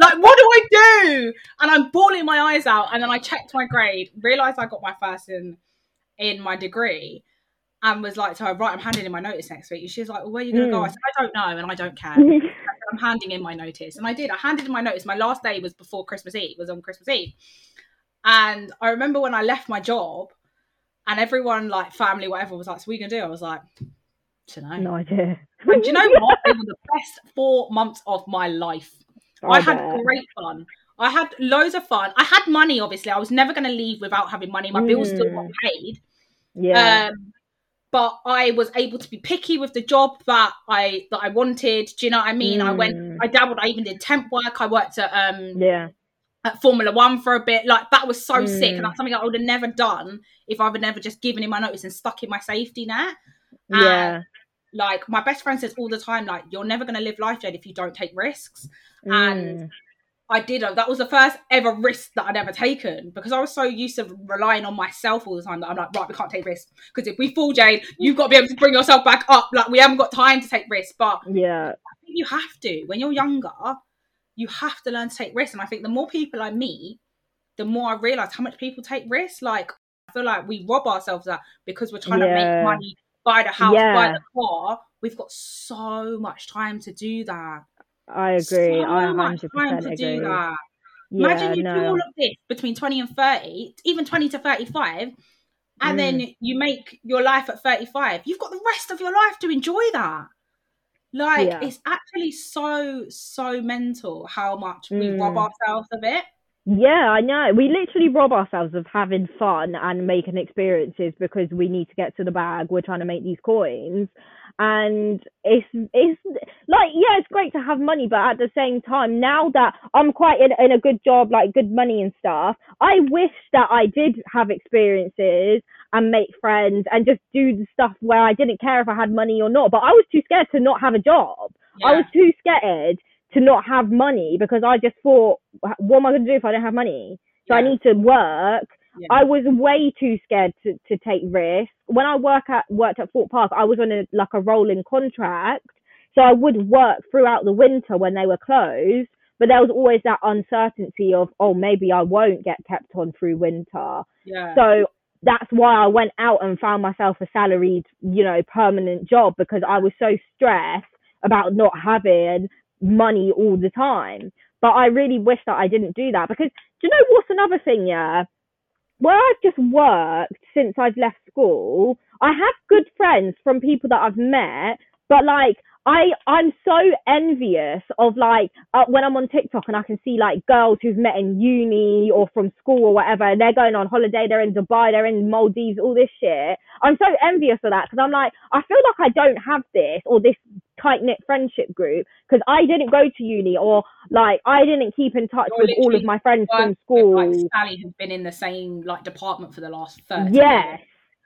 Like, what do I do? And I'm bawling my eyes out. And then I checked my grade, realised I got my first in in my degree, and was like so her, right, I'm handing in my notice next week. And she was like, well, where are you going to go? Mm. I said, I don't know, and I don't care. I said, I'm handing in my notice. And I did. I handed in my notice. My last day was before Christmas Eve, was on Christmas Eve. And I remember when I left my job, and everyone, like family, whatever, was like, so what are you going to do? I was like, don't know. no idea. And do you know what? They were the best four months of my life. I, had bet. great fun. I had loads of fun. I had money, obviously. I was never going to leave without having money. My bills still got Mm. paid. Yeah. Um, but I was able to be picky with the job that I that I wanted. Do you know what I mean? I went, Mm. I dabbled. I even did temp work. I worked at um yeah. at Formula One for a bit. Like that was so sick, Mm. and that's something I would have never done if I would never just given in my notice and stuck in my safety net. Yeah. Like my best friend says all the time, like you're never going to live life, Jade, if you don't take risks. And- Mm. I did. That was the first ever risk that I'd ever taken because I was so used to relying on myself all the time that I'm like, right, we can't take risks because if we fall, Jade, you've got to be able to bring yourself back up. Like we haven't got time to take risks, but yeah. I think you have to when you're younger. You have to learn to take risks, and I think the more people I meet, the more I realize how much people take risks. Like I feel like we rob ourselves that because we're trying to make money, buy the house, buy the car. We've got so much time to do that. I agree. So I 100% time to agree. do that. Yeah, Imagine you no. do all of this between 20 and 30, even 20 to 35, and Mm. then you make your life at 35. You've got the rest of your life to enjoy that. Like, Yeah. it's actually so, so mental how much we rob Mm. ourselves of it. Yeah, I know. We literally rob ourselves of having fun and making experiences because we need to get to the bag. We're trying to make these coins. And it's it's like yeah, it's great to have money, but at the same time, now that I'm quite in, in a good job, like good money and stuff, I wish that I did have experiences and make friends and just do the stuff where I didn't care if I had money or not. But I was too scared to not have a job. I was too scared to not have money because I just thought, what am I going to do if I don't have money? So I need to work. Yeah. I was way too scared to, to take risks. When I work at worked at Thorpe Park, I was on a like a rolling contract, so I would work throughout the winter when they were closed. But there was always that uncertainty of, oh, maybe I won't get kept on through winter. yeah. So that's why I went out and found myself a salaried, you know, permanent job because I was so stressed about not having money all the time. But I really wish that I didn't do that because do you know what's another thing? Yeah, where I've just worked since I've left school, I have good friends from people that I've met, but like I I'm so envious of like uh, when I'm on TikTok and I can see like girls who've met in uni or from school or whatever, and they're going on holiday, they're in Dubai, they're in Maldives, all this shit. I'm so envious of that because I'm like I feel like I don't have this or this tight knit friendship group because I didn't go to uni or like I didn't keep in touch You're with all of my friends from school. Like Sally has been in the same like department for the last thirty. Yes. years.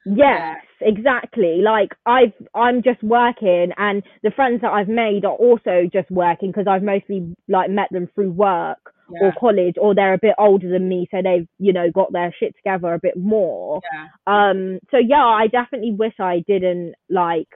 Yes, exactly. Like I've I'm just working and the friends that I've made are also just working because I've mostly like met them through work Yeah. or college or they're a bit older than me so they've, you know, got their shit together a bit more. yeah. Um so yeah, I definitely wish I didn't like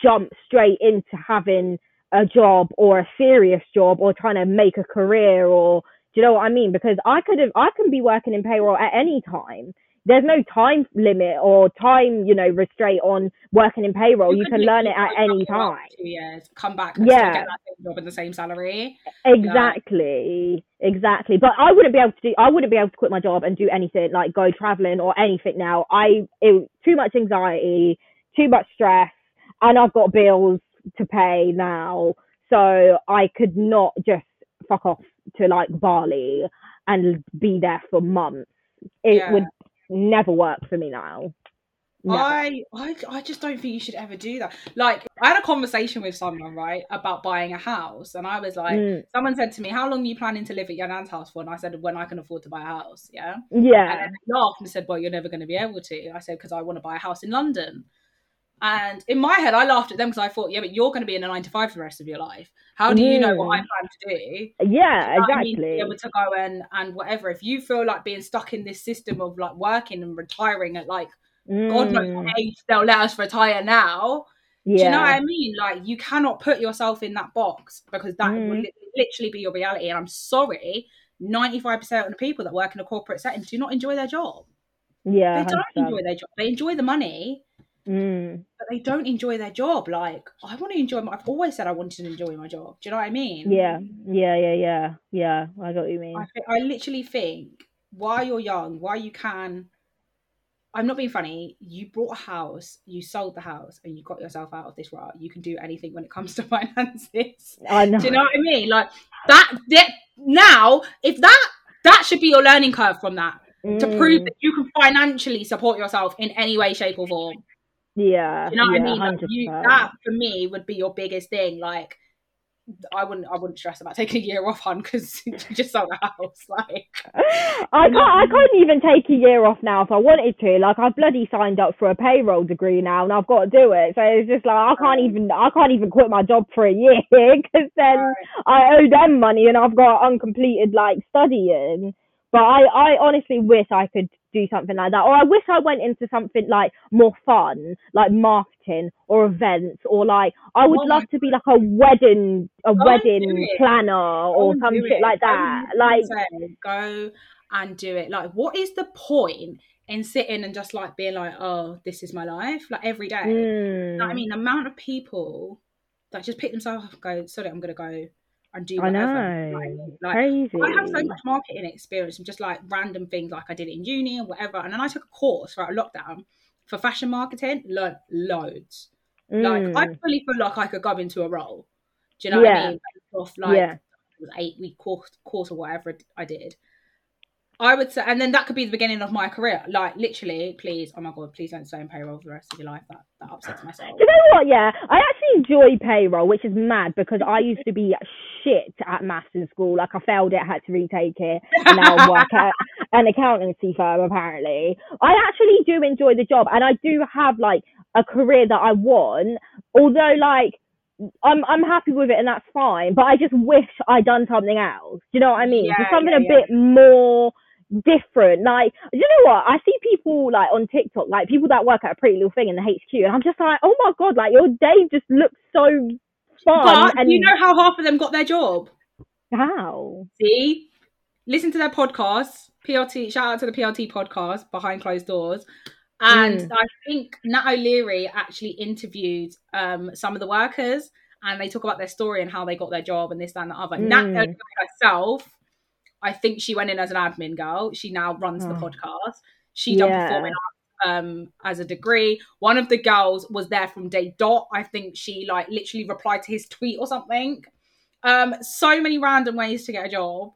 jump straight into having a job or a serious job or trying to make a career or do you know what I mean? Because I could have I can be working in payroll at any time. There's no time limit or time, you know, restraint on working in payroll. You, could can learn it at any time. Two years, come back and Yeah. get that job in the same salary. Exactly, exactly. But I wouldn't be able to do. I wouldn't be able to quit my job and do anything like go traveling or anything now. I it too much anxiety, too much stress, and I've got bills to pay now. So I could not just fuck off to like Bali and be there for months. It Yeah. would never work for me now. Never. I, I I just don't think you should ever do that. Like I had a conversation with someone right about buying a house, and I was like, Mm, someone said to me, "How long are you planning to live at your nan's house for?" And I said, "When I can afford to buy a house." Yeah. And yeah. then they laughed and said, "Well, you're never going to be able to." I said, "Because I want to buy a house in London." And in my head, I laughed at them because I thought, "Yeah, but you're going to be in a nine to five for the rest of your life. How do you know what I Mm. plan to do?" Yeah, Do you know what I mean? To exactly. be able to go and and whatever. If you feel like being stuck in this system of like working and retiring at like God knows Mm, what age they'll let us retire now. Do you know what. I mean? Like you cannot put yourself in that box because that will Mm. li- literally be your reality. And I'm sorry, 95% of the people that work in a corporate setting do not enjoy their job. Yeah, They don't 100%. enjoy their job. They enjoy the money, Mm. but they don't enjoy their job. Like I want to enjoy. My, I've always said I wanted to enjoy my job. Do you know what I mean? Yeah, yeah, yeah, yeah, yeah. I got what you mean. I, I literally think while you're young, while you can, I'm not being funny. You bought a house, you sold the house, and you got yourself out of this rut. You can do anything when it comes to finances. I know. Do you know what I mean? Like that. that now, if that that should be your learning curve from that to prove Mm. that you can financially support yourself in any way, shape, or form. Yeah, Do you know what yeah, I mean? Like you, that for me would be your biggest thing. Like I wouldn't, I wouldn't stress about taking a year off, hun, because you just sold a house. Like I can't. I can't even take a year off now if I wanted to. Like I've bloody signed up for a payroll degree now, and I've got to do it. So it's just like I can't even. I can't even quit my job for a year because then I owe them money, and I've got uncompleted like studying. But I, I honestly wish I could do something like that, or I wish I went into something like more fun, like marketing or events, or like I would Oh love to be like a wedding, a Go wedding planner or some shit like that. Like, go and do it. Like, what is the point in sitting and just like being like, oh, this is my life, like every day? Know what I mm, mean, the amount of people that just pick themselves up and go, sorry, I'm gonna go and do I whatever. know, know what I mean? Like, crazy. I have so much marketing experience and just like random things like I did in uni and whatever. And then I took a course throughout lockdown for fashion marketing, learned loads. Like I Mm, fully feel like I could go into a role. Do you know what I mean? Based off like yeah, eight week course course or whatever I did. I would say, and then that could be the beginning of my career. Like literally, please, oh my god, please don't stay in payroll for the rest of your life. That that upsets my soul. Do you know what? Yeah, I actually enjoy payroll, which is mad because I used to be shit at maths in school. Like I failed it, had to retake it, and now I work at an accountancy firm. Apparently, I actually do enjoy the job, and I do have like a career that I want. Although, like. I'm I'm happy with it and that's fine, but I just wish I'd done something else. Do you know what I mean? Yeah, Just something yeah, a yeah. bit more different. Like, you know what? I see people like on TikTok, like people that work at a pretty little thing in the HQ, and I'm just like, oh my god, like your day just looks so fun. But and you know how half of them got their job. how? See, listen to their podcast, PLT, shout out to the PLT podcast behind closed doors. And Mm. I think Nat O'Leary actually interviewed um, some of the workers, and they talk about their story and how they got their job and this, that, and the other. Mm. Nat herself, I think she went in as an admin girl. She now runs the Oh. podcast. She done Yeah. performing arts um, as a degree. One of the girls was there from day dot. I think she like literally replied to his tweet or something. Um, so many random ways to get a job.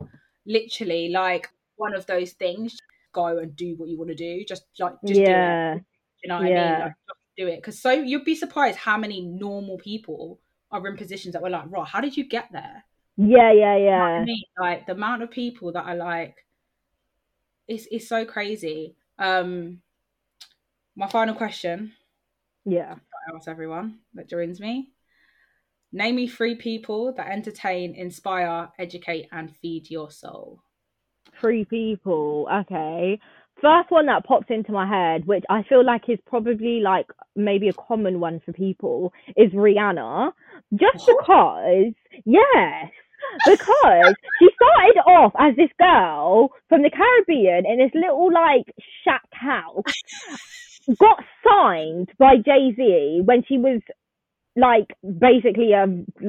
Literally, like one of those things. Go and do what you want to do. Just like just do it. yeah. You know what I mean? Like, just do it. Because so you'd be surprised how many normal people are in positions that were like, right, how did you get there? Yeah, yeah, I yeah. mean? Like the amount of people that are like, it's it's so crazy. Um, my final question Yeah. I ask everyone that joins me: Name me three people that entertain, inspire, educate, and feed your soul. Three people. Okay. First one that pops into my head, which I feel like is probably like maybe a common one for people, is Rihanna. Just What? because, yes, because she started off as this girl from the Caribbean in this little like shack house, got signed by Jay Z when she was like basically a,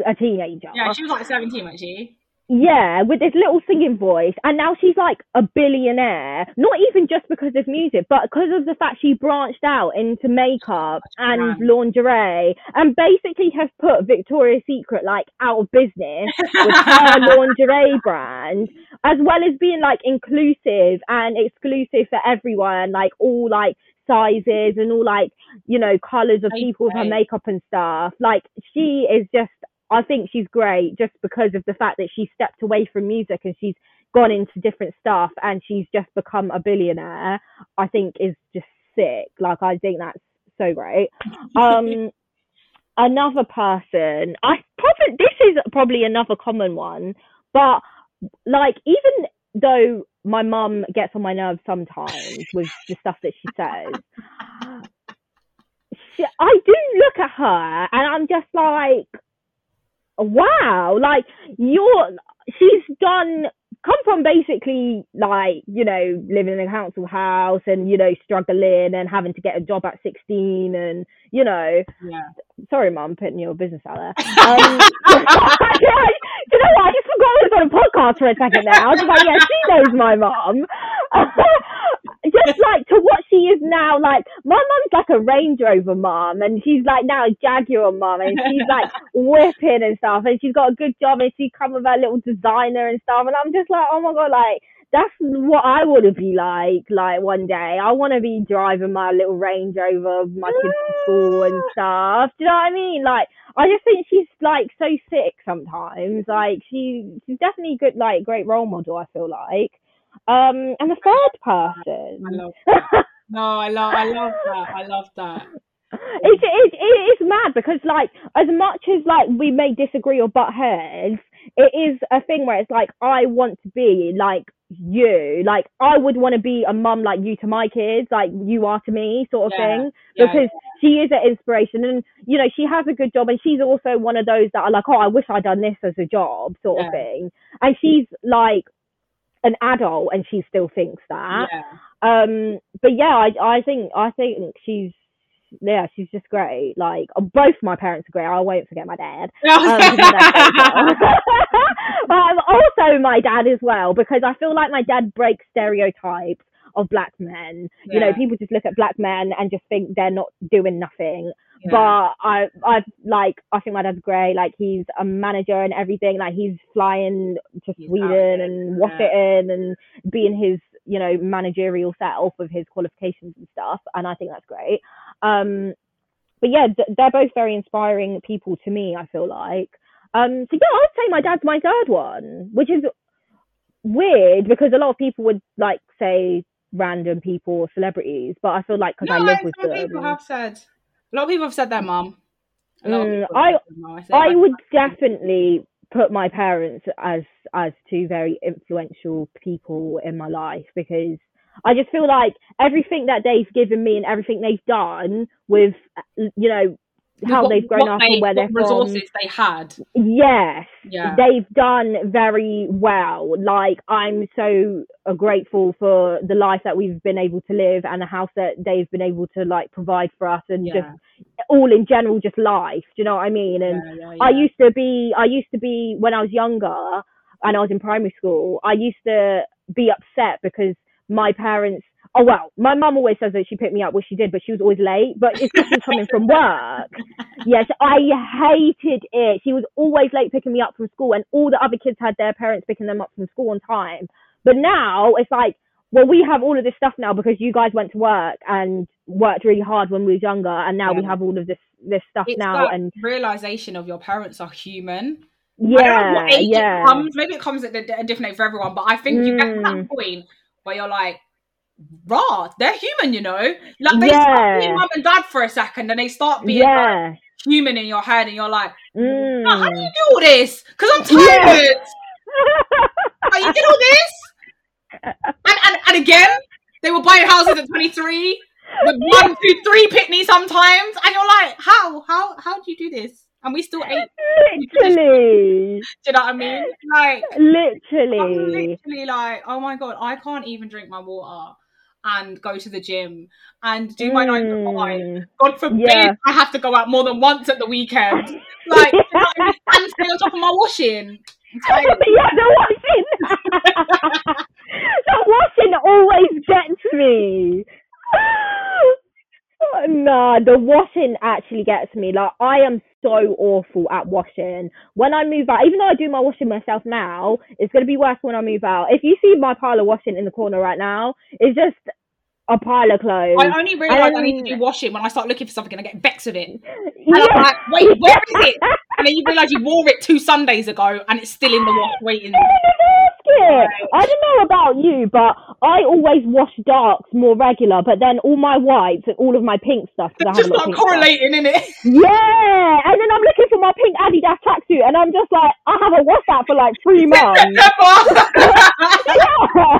a teenager. Yeah, she was like seventeen, wasn't she? Yeah, with this little singing voice, and now she's like a billionaire. Not even just because of music, but because of the fact she branched out into makeup and lingerie, and basically has put Victoria's Secret like out of business with her lingerie brand, as well as being like inclusive and exclusive for everyone, like all like sizes and all like you know colors of people with her makeup and stuff. Like she is just I think she's great just because of the fact that she stepped away from music and she's gone into different stuff and she's just become a billionaire. I think is just sick. Like I think that's so great. Um, another person, I probably this is probably another common one, but like even though my mum gets on my nerves sometimes with the stuff that she says, she, I do look at her and I'm just like, wow, like you're, she's done, come from basically like, you know, living in a council house and, you know, struggling and having to get a job at 16 and, you know, Yeah. Sorry, mom, putting your business out there. Um, do you know what? I just forgot I was on a podcast for a second there. I was like, yeah, she knows my mom. just like to what she is now, like my mom's like a Range Rover mom, and she's like now a Jaguar mom, and she's like whipping and stuff, and she's got a good job, and she come with her little designer and stuff, and I'm just like, oh my god, like that's what I want to be like, like one day. I want to be driving my little Range Rover, my kids to school and stuff. Do you know what I mean? Like, I just think she's like so sick sometimes. Like, she she's definitely a good, like, great role model. I feel like. Um, and the third person, I love that. No, I love, I love that. I love that. it's it, it is mad because like as much as like we may disagree or butt heads, it is a thing where it's like I want to be like you, like I would want to be a mum like you to my kids, like you are to me, sort of Yeah, thing. Yeah, Because she is an inspiration, and you know she has a good job, and she's also one of those that are like, oh, I wish I'd done this as a job, sort Yeah. of thing. And she's like an adult, and she still thinks that. yeah. Um, but yeah, I I think I think she's yeah she's just great. Like uh, both my parents are great. I won't forget my dad. Um, 'cause my dad's great as well. but also my dad as well because I feel like my dad breaks stereotypes of black men. You know, people just look at black men and just think they're not doing nothing. Yeah. But I, I like, I think my dad's great. Like he's a manager and everything. Like he's flying to He's Sweden and yeah. Washington and being his, you know, managerial self with his qualifications and stuff. And I think that's great. Um, but yeah, th- they're both very inspiring people to me. I feel like. Um, so yeah, I'd say my dad's my third one, which is weird because a lot of people would like say random people or celebrities, but I feel like because I no, live with them. people have said. A lot of people have said that, mum. Mm, I-. I, I like, would definitely put my parents as as two very influential people in my life because I just feel like everything that they've given me and everything they've done with you know how What- they've grown up they- and where they're from. resources they had. Yes, Yeah. they've done very well. Like I'm so grateful for the life that we've been able to live and the house that they've been able to like provide for us and yeah. just all in general just life. Do you know what I mean? And yeah, I used to be I used to be when I was younger and I was in primary school, I used to be upset because my parents oh well, my mum always says that she picked me up, which she did, but she was always late. But it's just coming from work. Yes, I hated it. She was always late picking me up from school and all the other kids had their parents picking them up from school on time. But now it's like well, we have all of this stuff now because you guys went to work and worked really hard when we were younger, and now we have all of this this stuff it's now. And realization of your parents are human. I don't know yeah, yeah, it comes. Maybe it comes at a, a different age for everyone, but I think you get to that Mm. point where you're like, rah, they're human, you know? Like they Yeah. stop being mum and dad for a second and they start being like, human in your head and you're like, Mm. "Oh, how do you do all this? Because I'm Yeah. tired. Like, you did all this? And, and, and again, they were buying houses at 23 with one, two, three pitney sometimes. And you're like, how? How how do you do this? And we still ate. literally, Do you know what I mean? Like, I'm literally. literally like, oh my god, I can't even drink my water and go to the gym and do my nine to five. Mm. God forbid Yeah. I have to go out more than once at the weekend. Like, you know I mean? and stay on top of my washing. Yeah, the washing. the washing always gets me. nah, the washing actually gets me. Like I am so awful at washing. When I move out, even though I do my washing myself now, it's gonna be worse when I move out. If you see my pile of washing in the corner right now, it's just a pile of clothes. I only realise I need to do washing when I start looking for something and I get vexed with it. And yeah. I'm like, wait, where is it? And then you realise you wore it two Sundays ago and it's still in the wash waiting. basket. I don't know about you, but I always wash darks more regular. But then all my whites and all of my pink stuff, have Just not of pink stuff. correlating, in it? Yeah, and then I'm looking for my pink Adidas tracksuit, and I'm just like, I haven't washed that for like three months. yeah.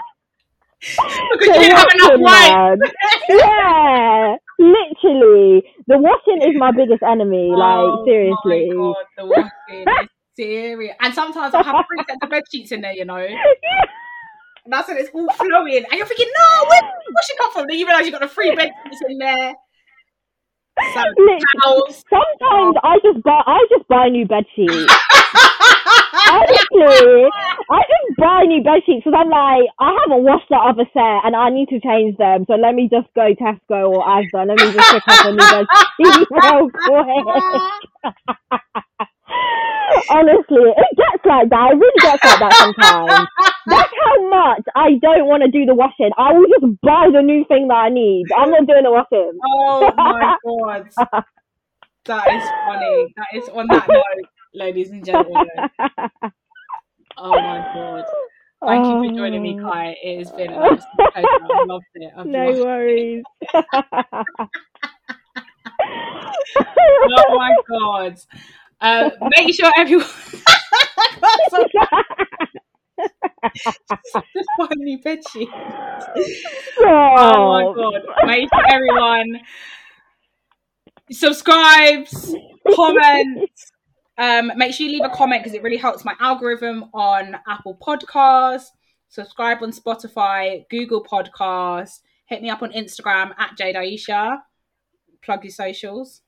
Because you didn't have enough yeah, literally, the washing is my biggest enemy. Oh like seriously. God, the washing is serious. And sometimes I have three sets of bed sheets in there, you know. And that's when it's all flowing. And you're thinking, no, where did the washing come from? Then you realise you've got the three bed sheets in there. So. Sometimes I just buy, I just buy new bed sheets. Honestly, I just buy new bed sheets because I'm like, I haven't washed the other set and I need to change them. So let me just go Tesco or Asda. Let me just pick up a new bed sheet real quick. Honestly, it gets like that. It really gets like that sometimes. That's how much I don't want to do the washing. I will just buy the new thing that I need. I'm not doing the washing. Oh my god. That is funny. That is on that note, ladies and gentlemen. Oh my god. Thank you for joining me, Oh. Kai. It has been an absolute pleasure. I loved it. I've No loved it. worries. Oh my god. Uh, make sure everyone just buy new bed sheets. Oh my god. Make sure everyone subscribes, comments. Um, make sure you leave a comment because it really helps my algorithm on Apple Podcasts. Subscribe on Spotify, Google Podcasts. Hit me up on Instagram at Jade Aisha. Plug your socials.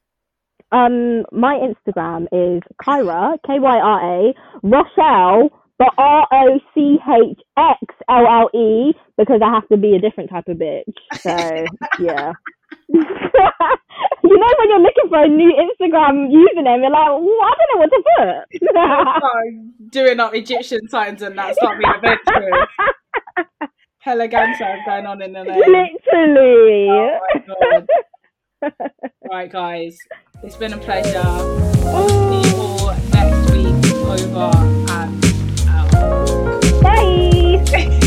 Um, my Instagram is Kyra K Y R A Rochelle, but R O C H X L L E because I have to be a different type of bitch. So yeah. you know when you're looking for a new Instagram username, you're like, well, I don't know what to put. doing up Egyptian signs and that's not being adventurous. Hella gang going on in the. Literally. Oh my god. right, guys. It's been a pleasure. See you all next week. Over and out. Bye.